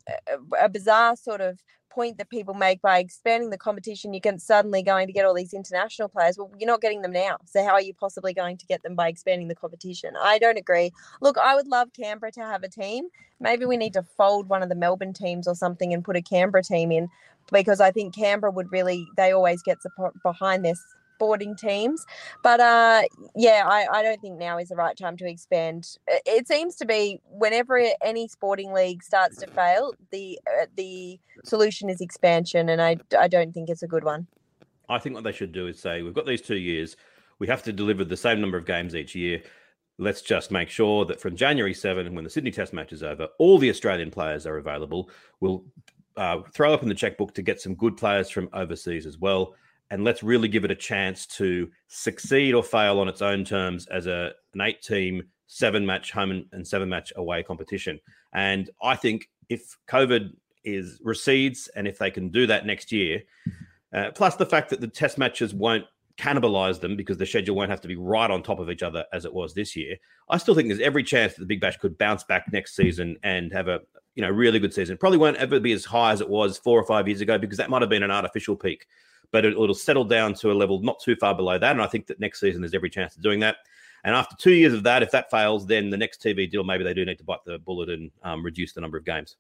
a, a bizarre sort of point that people make by expanding the competition, you can suddenly going to get all these international players. Well, you're not getting them now. So how are you possibly going to get them by expanding the competition? I don't agree. Look, I would love Canberra to have a team. Maybe we need to fold one of the Melbourne teams or something and put a Canberra team in because I think Canberra would really they always get support behind their sporting teams. But uh yeah, I, I don't think now is the right time to expand. It, it seems to be whenever any sporting league starts to fail, the uh, the solution is expansion, and I I don't think it's a good one. I think what they should do is say, we've got these two years. We have to deliver the same number of games each year. Let's just make sure that from January 7, when the Sydney Test match is over, all the Australian players are available. We'll uh, throw up in the checkbook to get some good players from overseas as well. And let's really give it a chance to succeed or fail on its own terms as a, an eight team, seven match home and, seven match away competition. And I think if COVID is recedes and if they can do that next year, uh, plus the fact that the test matches won't cannibalize them because the schedule won't have to be right on top of each other as it was this year. I still think there's every chance that the Big Bash could bounce back next season and have a you know really good season. Probably won't ever be as high as it was four or five years ago because that might have been an artificial peak, but it, it'll settle down to a level not too far below that. And I think that next season there's every chance of doing that. And after two years of that, if that fails, then the next TV deal maybe they do need to bite the bullet and um, reduce the number of games.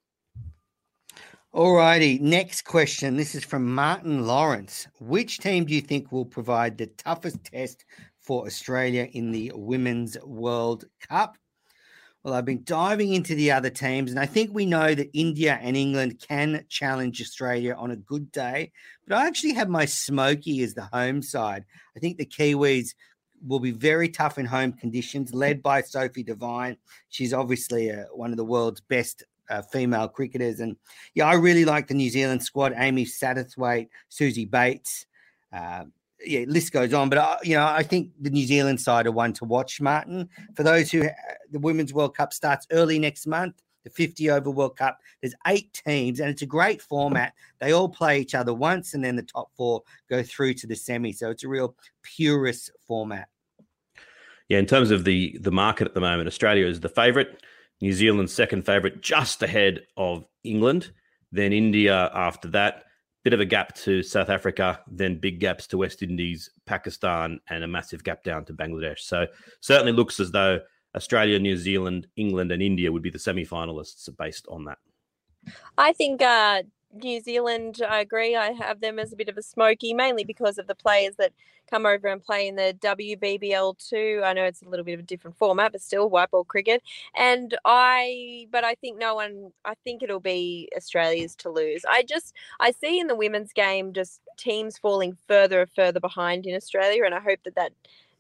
All righty. Next question. This is from Martin Lawrence. Which team do you think will provide the toughest test for Australia in the Women's World Cup? Well, I've been diving into the other teams, and I think we know that India and England can challenge Australia on a good day. But I actually have my Smoky as the home side. I think the Kiwis will be very tough in home conditions, led by Sophie Devine. She's obviously uh one of the world's best uh, female cricketers. And yeah, I really like the New Zealand squad: Amy Satterthwaite, Suzie Bates. Uh, yeah, list goes on, but uh, you know, I think the New Zealand side are one to watch. Martin, for those who the Women's World Cup starts early next month the 50 over World Cup. There's eight teams, and it's a great format. They all play each other once, and then the top four go through to the semi. So it's a real purist format. Yeah, in terms of the the market at the moment, Australia is the favourite. New Zealand second favourite, just ahead of England. Then India after that. Bit of a gap to South Africa, then big gaps to West Indies, Pakistan, and a massive gap down to Bangladesh. So certainly looks as though Australia, New Zealand, England, and India would be the semi finalists based on that. I think uh, New Zealand, I agree. I have them as a bit of a smoky, mainly because of the players that come over and play in the WBBL2. I know it's a little bit of a different format, but still white ball cricket. And I, but I think no one, I think it'll be Australia's to lose. I just, I see in the women's game just teams falling further and further behind in Australia. And I hope that that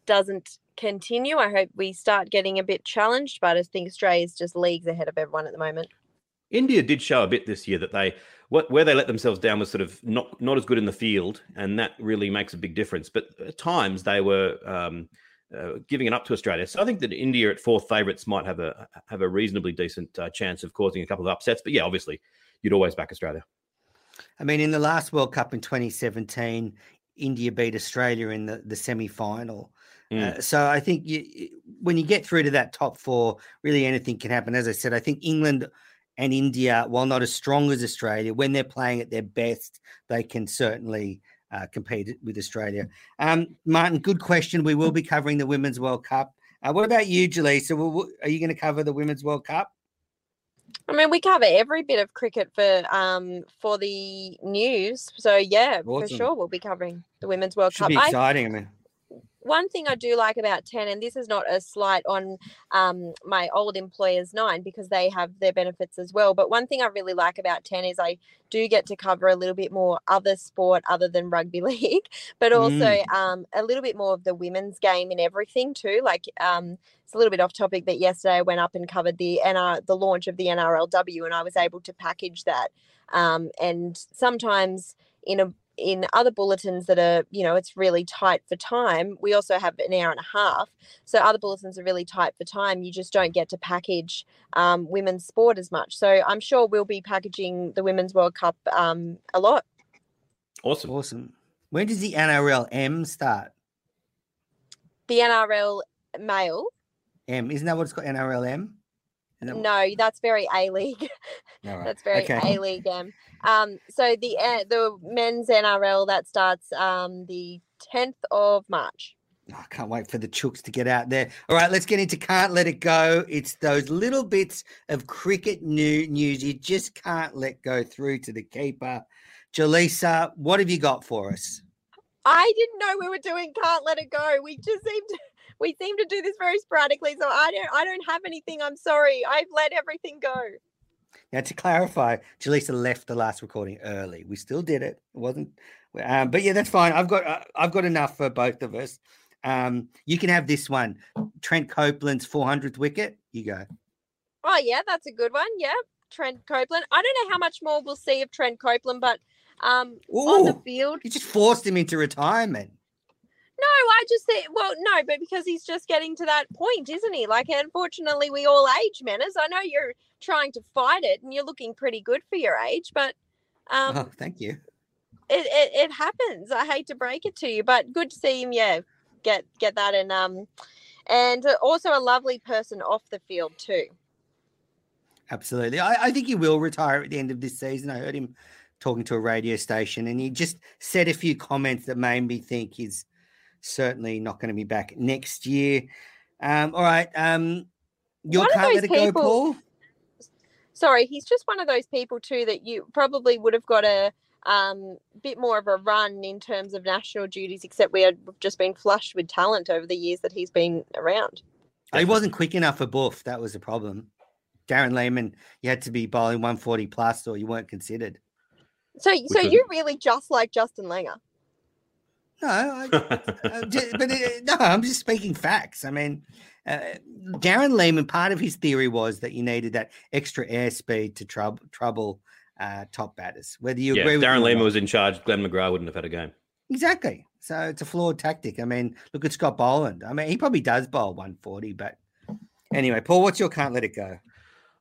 doesn't continue. I hope we start getting a bit challenged, but I think Australia's just leagues ahead of everyone at the moment. India did show a bit this year that they what where they let themselves down was sort of not not as good in the field, and that really makes a big difference. But at times they were um, uh, giving it up to Australia. So I think that India at fourth favourites might have a have a reasonably decent uh, chance of causing a couple of upsets. But yeah, obviously you'd always back Australia. I mean, in the last World Cup in 2017, India beat Australia in the, the semi final. Mm. Uh, so I think you, when you get through to that top four, really anything can happen. As I said, I think England and India, while not as strong as Australia, when they're playing at their best, they can certainly uh, compete with Australia. Um, Martin, good question. We will be covering the Women's World Cup. Uh, what about you, Jelisa? Well, are you going to cover the Women's World Cup? I mean, we cover every bit of cricket for um for the news. So yeah, awesome. for sure, we'll be covering the Women's World Should Cup. Be exciting. I, I mean, one thing I do like about 10, and this is not a slight on um, my old employers, Nine, because they have their benefits as well. But one thing I really like about 10 is I do get to cover a little bit more other sport other than rugby league, but also mm. um, a little bit more of the women's game in everything too. Like um, it's a little bit off topic, but yesterday I went up and covered the NR, the launch of the NRLW, and I was able to package that. Um, and sometimes in a in other bulletins that are, you know, it's really tight for time, we also have an hour and a half. So other bulletins are really tight for time. You just don't get to package um, women's sport as much. So I'm sure we'll be packaging the Women's World Cup um, a lot. Awesome. Awesome. When does the NRL M start? The NRL male. M. Isn't that what it's called? NRLM? That no, that's very A League. Right. that's very okay. A League. Um, um, so the uh, the men's NRL that starts um, the 10th of March. Oh, I can't wait for the chooks to get out there. All right, let's get into Can't Let It Go. It's those little bits of cricket new news you just can't let go through to the keeper. Jelisa, what have you got for us? I didn't know we were doing Can't Let It Go. We just seem to we seem to do this very sporadically. So I don't I don't have anything. I'm sorry. I've let everything go. Now, to clarify, Jelisa left the last recording early. We still did it. It wasn't, um, but yeah, that's fine. I've got uh, I've got enough for both of us. Um, you can have this one. Trent Copeland's 400th wicket. You go. Oh yeah, that's a good one. Yeah, Trent Copeland. I don't know how much more we'll see of Trent Copeland, but um, Ooh, on the field, you just forced him into retirement. I just think, well, no, but because he's just getting to that point, isn't he? Like, unfortunately, we all age, Menners. I know you're trying to fight it and you're looking pretty good for your age, but. Um, oh, thank you. It, it, it happens. I hate to break it to you, but good to see him. Yeah, get get that and um, and also a lovely person off the field too. Absolutely, I, I think he will retire at the end of this season. I heard him talking to a radio station, and he just said a few comments that made me think he's certainly not going to be back next year. Um, all right. Um, you can't let it people, go, Paul. Sorry, he's just one of those people too that you probably would have got a um, bit more of a run in terms of national duties, except we had just been flushed with talent over the years that he's been around. He wasn't quick enough for Boof. That was the problem. Darren Lehmann, you had to be bowling 140 plus or you weren't considered. So, so you're really just like Justin Langer. No, I, uh, ju- but uh, no, I'm just speaking facts. I mean, uh, Darren Lehmann. Part of his theory was that you needed that extra airspeed to trouble trouble uh, top batters. Whether you yeah, agree Darren me or Lima not. was in charge, Glenn McGrath wouldn't have had a game. exactly. So it's a flawed tactic. I mean, look at Scott Boland. I mean, he probably does bowl 140, but anyway, Paul, what's your can't let it go?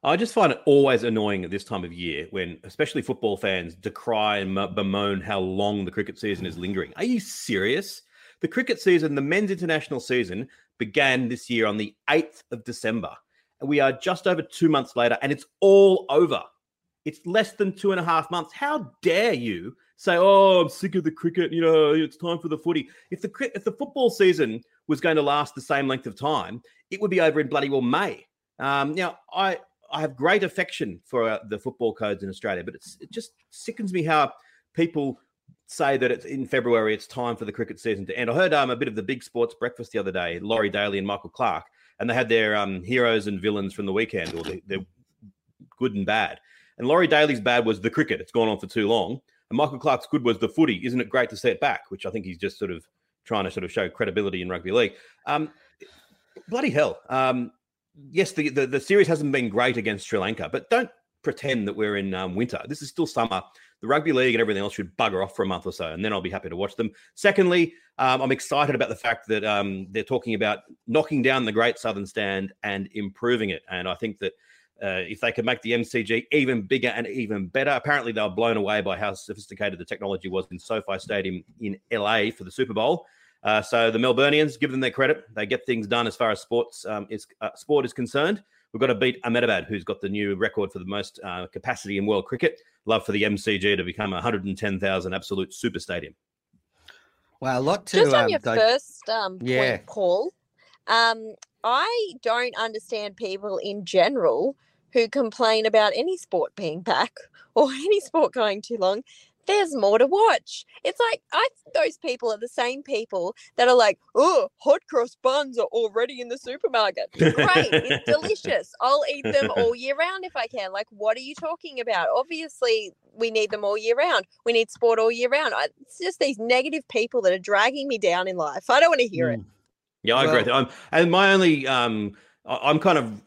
I just find it always annoying at this time of year when, especially football fans, decry and bemoan how long the cricket season is lingering. Are you serious? The cricket season, the men's international season, began this year on the 8th of December. And we are just over two months later, and it's all over. It's less than two and a half months. How dare you say, "Oh, I'm sick of the cricket. You know, it's time for the footy." If the if the football season was going to last the same length of time, it would be over in bloody well May. Um, now, I I have great affection for uh, the football codes in Australia, but it just sickens me how people say that it's in February. It's time for the cricket season to end. I heard um, a bit of the big sports breakfast the other day. Laurie Daley and Michael Clarke, and they had their um, heroes and villains from the weekend, or the, their good and bad. And Laurie Daley's bad was the cricket. It's gone on for too long. And Michael Clarke's good was the footy. Isn't it great to see it back? Which I think he's just sort of trying to sort of show credibility in rugby league. Um, bloody hell. Um, yes, the, the the series hasn't been great against Sri Lanka, but don't pretend that we're in um, winter. This is still summer. The rugby league and everything else should bugger off for a month or so, and then I'll be happy to watch them. Secondly, um, I'm excited about the fact that um, they're talking about knocking down the Great Southern Stand and improving it, and I think that. Uh, if they could make the MCG even bigger and even better, apparently they were blown away by how sophisticated the technology was in SoFi Stadium in LA for the Super Bowl. Uh, so the Melburnians, give them their credit. They get things done as far as sports um, is uh, sport is concerned. We've got to beat Ahmedabad, who's got the new record for the most uh, capacity in world cricket. Love for the MCG to become a 110,000 absolute super stadium. Well, a lot to Just on um, your di- first um, Yeah. point, Paul, um, I don't understand people in general who complain about any sport being back or any sport going too long. There's more to watch. It's like I those people are the same people that are like, "Oh, hot cross buns are already in the supermarket. Great, it's delicious. I'll eat them all year round if I can." Like, what are you talking about? Obviously, we need them all year round. We need sport all year round. I, it's just these negative people that are dragging me down in life. I don't want to hear it. Yeah, I agree. with you. I'm, and my only, um, I- I'm kind of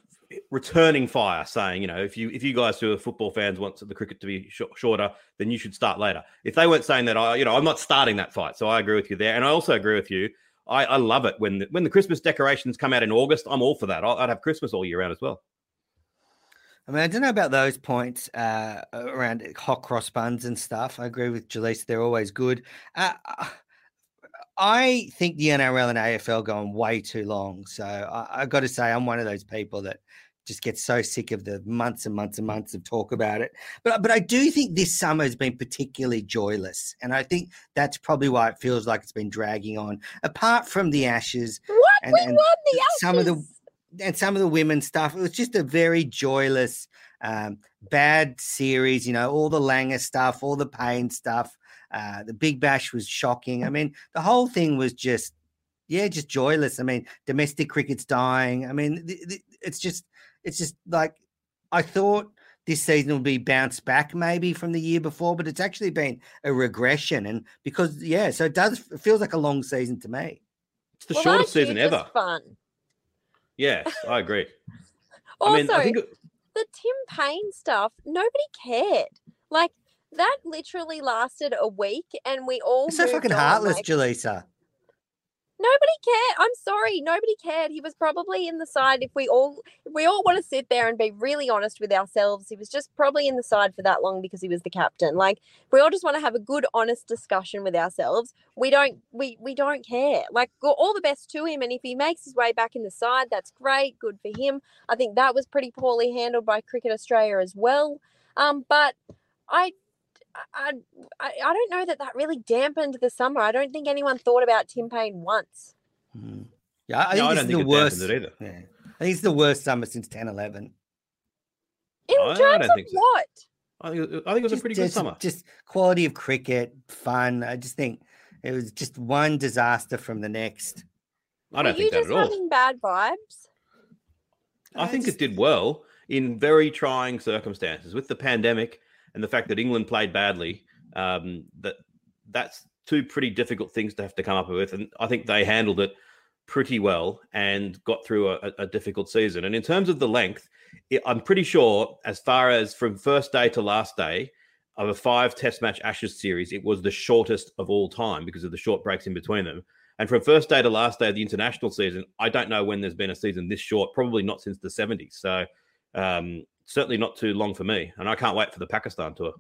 returning fire, saying, you know, if you if you guys who are football fans want the cricket to be sh- shorter, then you should start later. If they weren't saying that, I, you know, I'm not starting that fight. So I agree with you there, and I also agree with you. I, I love it when the, when the Christmas decorations come out in August. I'm all for that. I'd have Christmas all year round as well. I mean, I don't know about those points uh, around hot cross buns and stuff. I agree with Jelisa; they're always good. Uh, I think the NRL and AFL going way too long. So I, I got to say, I'm one of those people that just gets so sick of the months and months and months of talk about it. But but I do think this summer has been particularly joyless, and I think that's probably why it feels like it's been dragging on. Apart from the Ashes, What? and, we and won the Ashes. some of the and some of the women's stuff. It was just a very joyless, um, bad series. You know, all the Langer stuff, all the Paine stuff. Uh, the Big Bash was shocking. I mean, the whole thing was just, yeah, just joyless. I mean, domestic cricket's dying. I mean, th- th- it's just, it's just like I thought this season would be bounced back maybe from the year before, but it's actually been a regression. And because, yeah, so it does it feels like a long season to me. It's the Well, shortest season ever. Fun. Yeah, I agree. Also, I mean, I think it- the Tim Paine stuff, nobody cared. Like that literally lasted a week, and we all It's so fucking on, heartless, like- Jelisa. Nobody cared. I'm sorry, nobody cared. He was probably in the side. If we all, if we all want to sit there and be really honest with ourselves, he was just probably in the side for that long because he was the captain. Like we all just want to have a good, honest discussion with ourselves. We don't, we we don't care. Like all the best to him, and if he makes his way back in the side, that's great. Good for him. I think that was pretty poorly handled by Cricket Australia as well. Um, but I. I, I, I don't know that that really dampened the summer. I don't think anyone thought about Tim Paine once. Mm-hmm. Yeah, I No, think I don't is think the it dampened worst. it either. Yeah. I think it's the worst summer since 10 11. In I terms don't of think so. what? I think, it- I think it was a pretty good just, summer. Just quality of cricket, fun. I just think it was just one disaster from the next. I don't Are think you that just at all. having bad vibes? I think it did well in very trying circumstances with the pandemic and the fact that England played badly. Um, that that's two pretty difficult things to have to come up with, and I think they handled it pretty well and got through a, a difficult season. And in terms of the length, I'm pretty sure, as far as from first day to last day of a five Test match Ashes series, it was the shortest of all time because of the short breaks in between them. And from first day to last day of the international season, I don't know when there's been a season this short. Probably not since the 70s. So um, certainly not too long for me. And I can't wait for the Pakistan tour.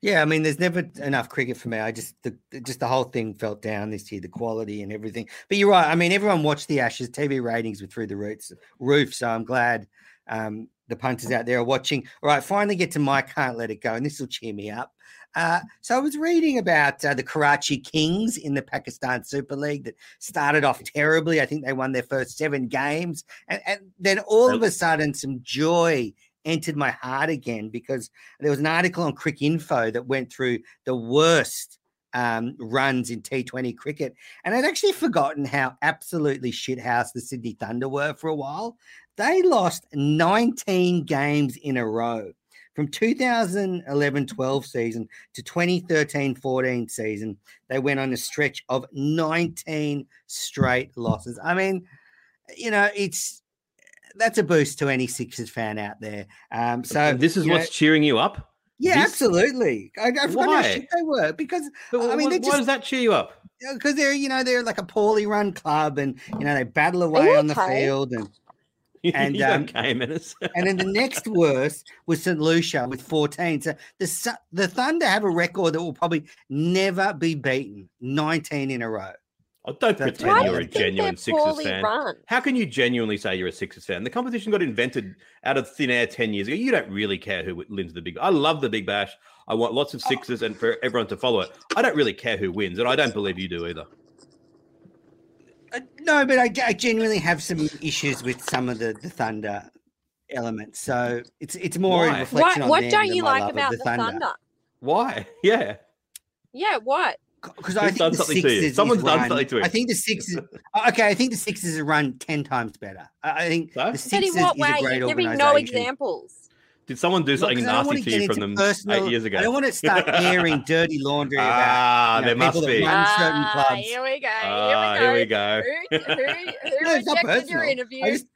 Yeah, I mean, there's never enough cricket for me. I just the just the whole thing felt down this year, the quality and everything. But you're right. I mean, everyone watched the Ashes. TV ratings were through the roof. Roof. So I'm glad um, the punters out there are watching. All right, finally get to my can't let it go, and this will cheer me up. Uh, so I was reading about uh, the Karachi Kings in the Pakistan Super League that started off terribly. I think they won their first seven games, and, and then all of a sudden, some joy entered my heart again because there was an article on Cricinfo that went through the worst um, runs in T20 cricket. And I'd actually forgotten how absolutely shithouse the Sydney Thunder were for a while. They lost 19 games in a row from 2011 12 season to 2013 14 season. They went on a stretch of 19 straight losses. I mean, you know, it's that's a boost to any Sixers fan out there. Um, so And this is what's know, cheering you up. yeah, This- absolutely. I, I forgot how shit they were because But I mean, why, they're why does that cheer you up? because they're you know they're like a poorly run club and you know they battle away on the field and And, you um, okay, Menners? and then the next worst was St. Lucia with 14. So the the Thunder have a record that will probably never be beaten, 19 in a row. Oh, don't That's pretend right. you're a genuine they're Sixers fan. run. How can you genuinely say you're a Sixers fan? The competition got invented out of thin air 10 years ago. You don't really care who wins the big I love the big bash. I want lots of Sixers and for everyone to follow it. I don't really care who wins, and I don't believe you do either. Uh, no, but I, I genuinely have some issues with some of the, the Thunder elements. So it's it's more a Why? reflection What on what them don't than you like about the the Thunder. Thunder? Why? Yeah. Yeah, what? Because I think done the something to you? Sixers Someone's done run- something to him. I think the Sixers. okay, I think the Sixers are run ten times better. I I think So? the But is, in what is way? a great You're giving organization. no examples. Did someone do something something 'cause I wanna nasty to you from them personal- eight years ago? I don't want to start airing dirty laundry about Ah, you know, there must people that be. Ah, clubs. Here we go. Ah, here here we we go. go. Who, who, who No, not rejected your interview? Just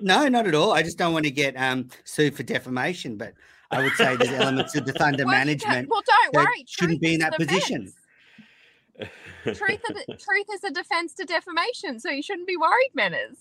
no, not at all. I just don't want to get um, sued for defamation. But I would say there's elements of the Thunder Well, management Well, don't that worry. shouldn't be in is a that position. Defense. Truth, is, truth is a defense to defamation, so you shouldn't be worried, Menners.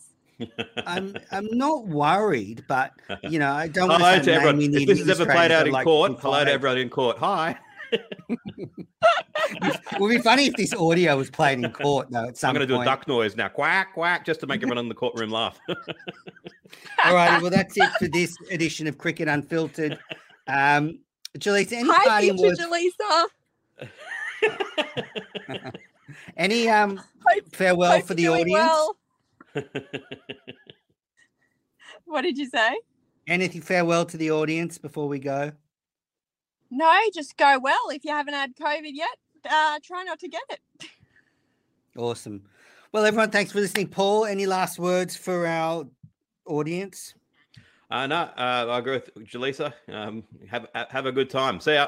I'm I'm not worried, but you know I don't want Hello to to everyone. naming If this is ever played out in like court, to be hello to everyone in court. Hi. It would be funny if this audio was played in court, though. At some I'm going to do a duck noise now. Quack, quack, just to make everyone in the courtroom laugh. All right, well that's it for this edition of Cricket Unfiltered. Um, Jelisa, any Hi, parting future words? Jelisa. Any um Hope- farewell hope for the audience? well. What did you say? Anything farewell to the audience before we go? No, just go well. If you haven't had COVID yet, uh, try not to get it. Awesome. Well, everyone, thanks for listening. Paul, any last words for our audience? uh, no, uh, I agree with Jelisa. Um, have have a good time. See ya.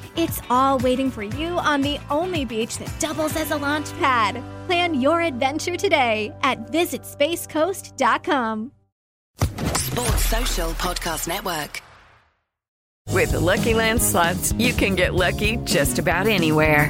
It's all waiting for you on the only beach that doubles as a launch pad. Plan your adventure today at visitspacecoast.com. Sports Social Podcast Network. With the Lucky Land slots, you can get lucky just about anywhere.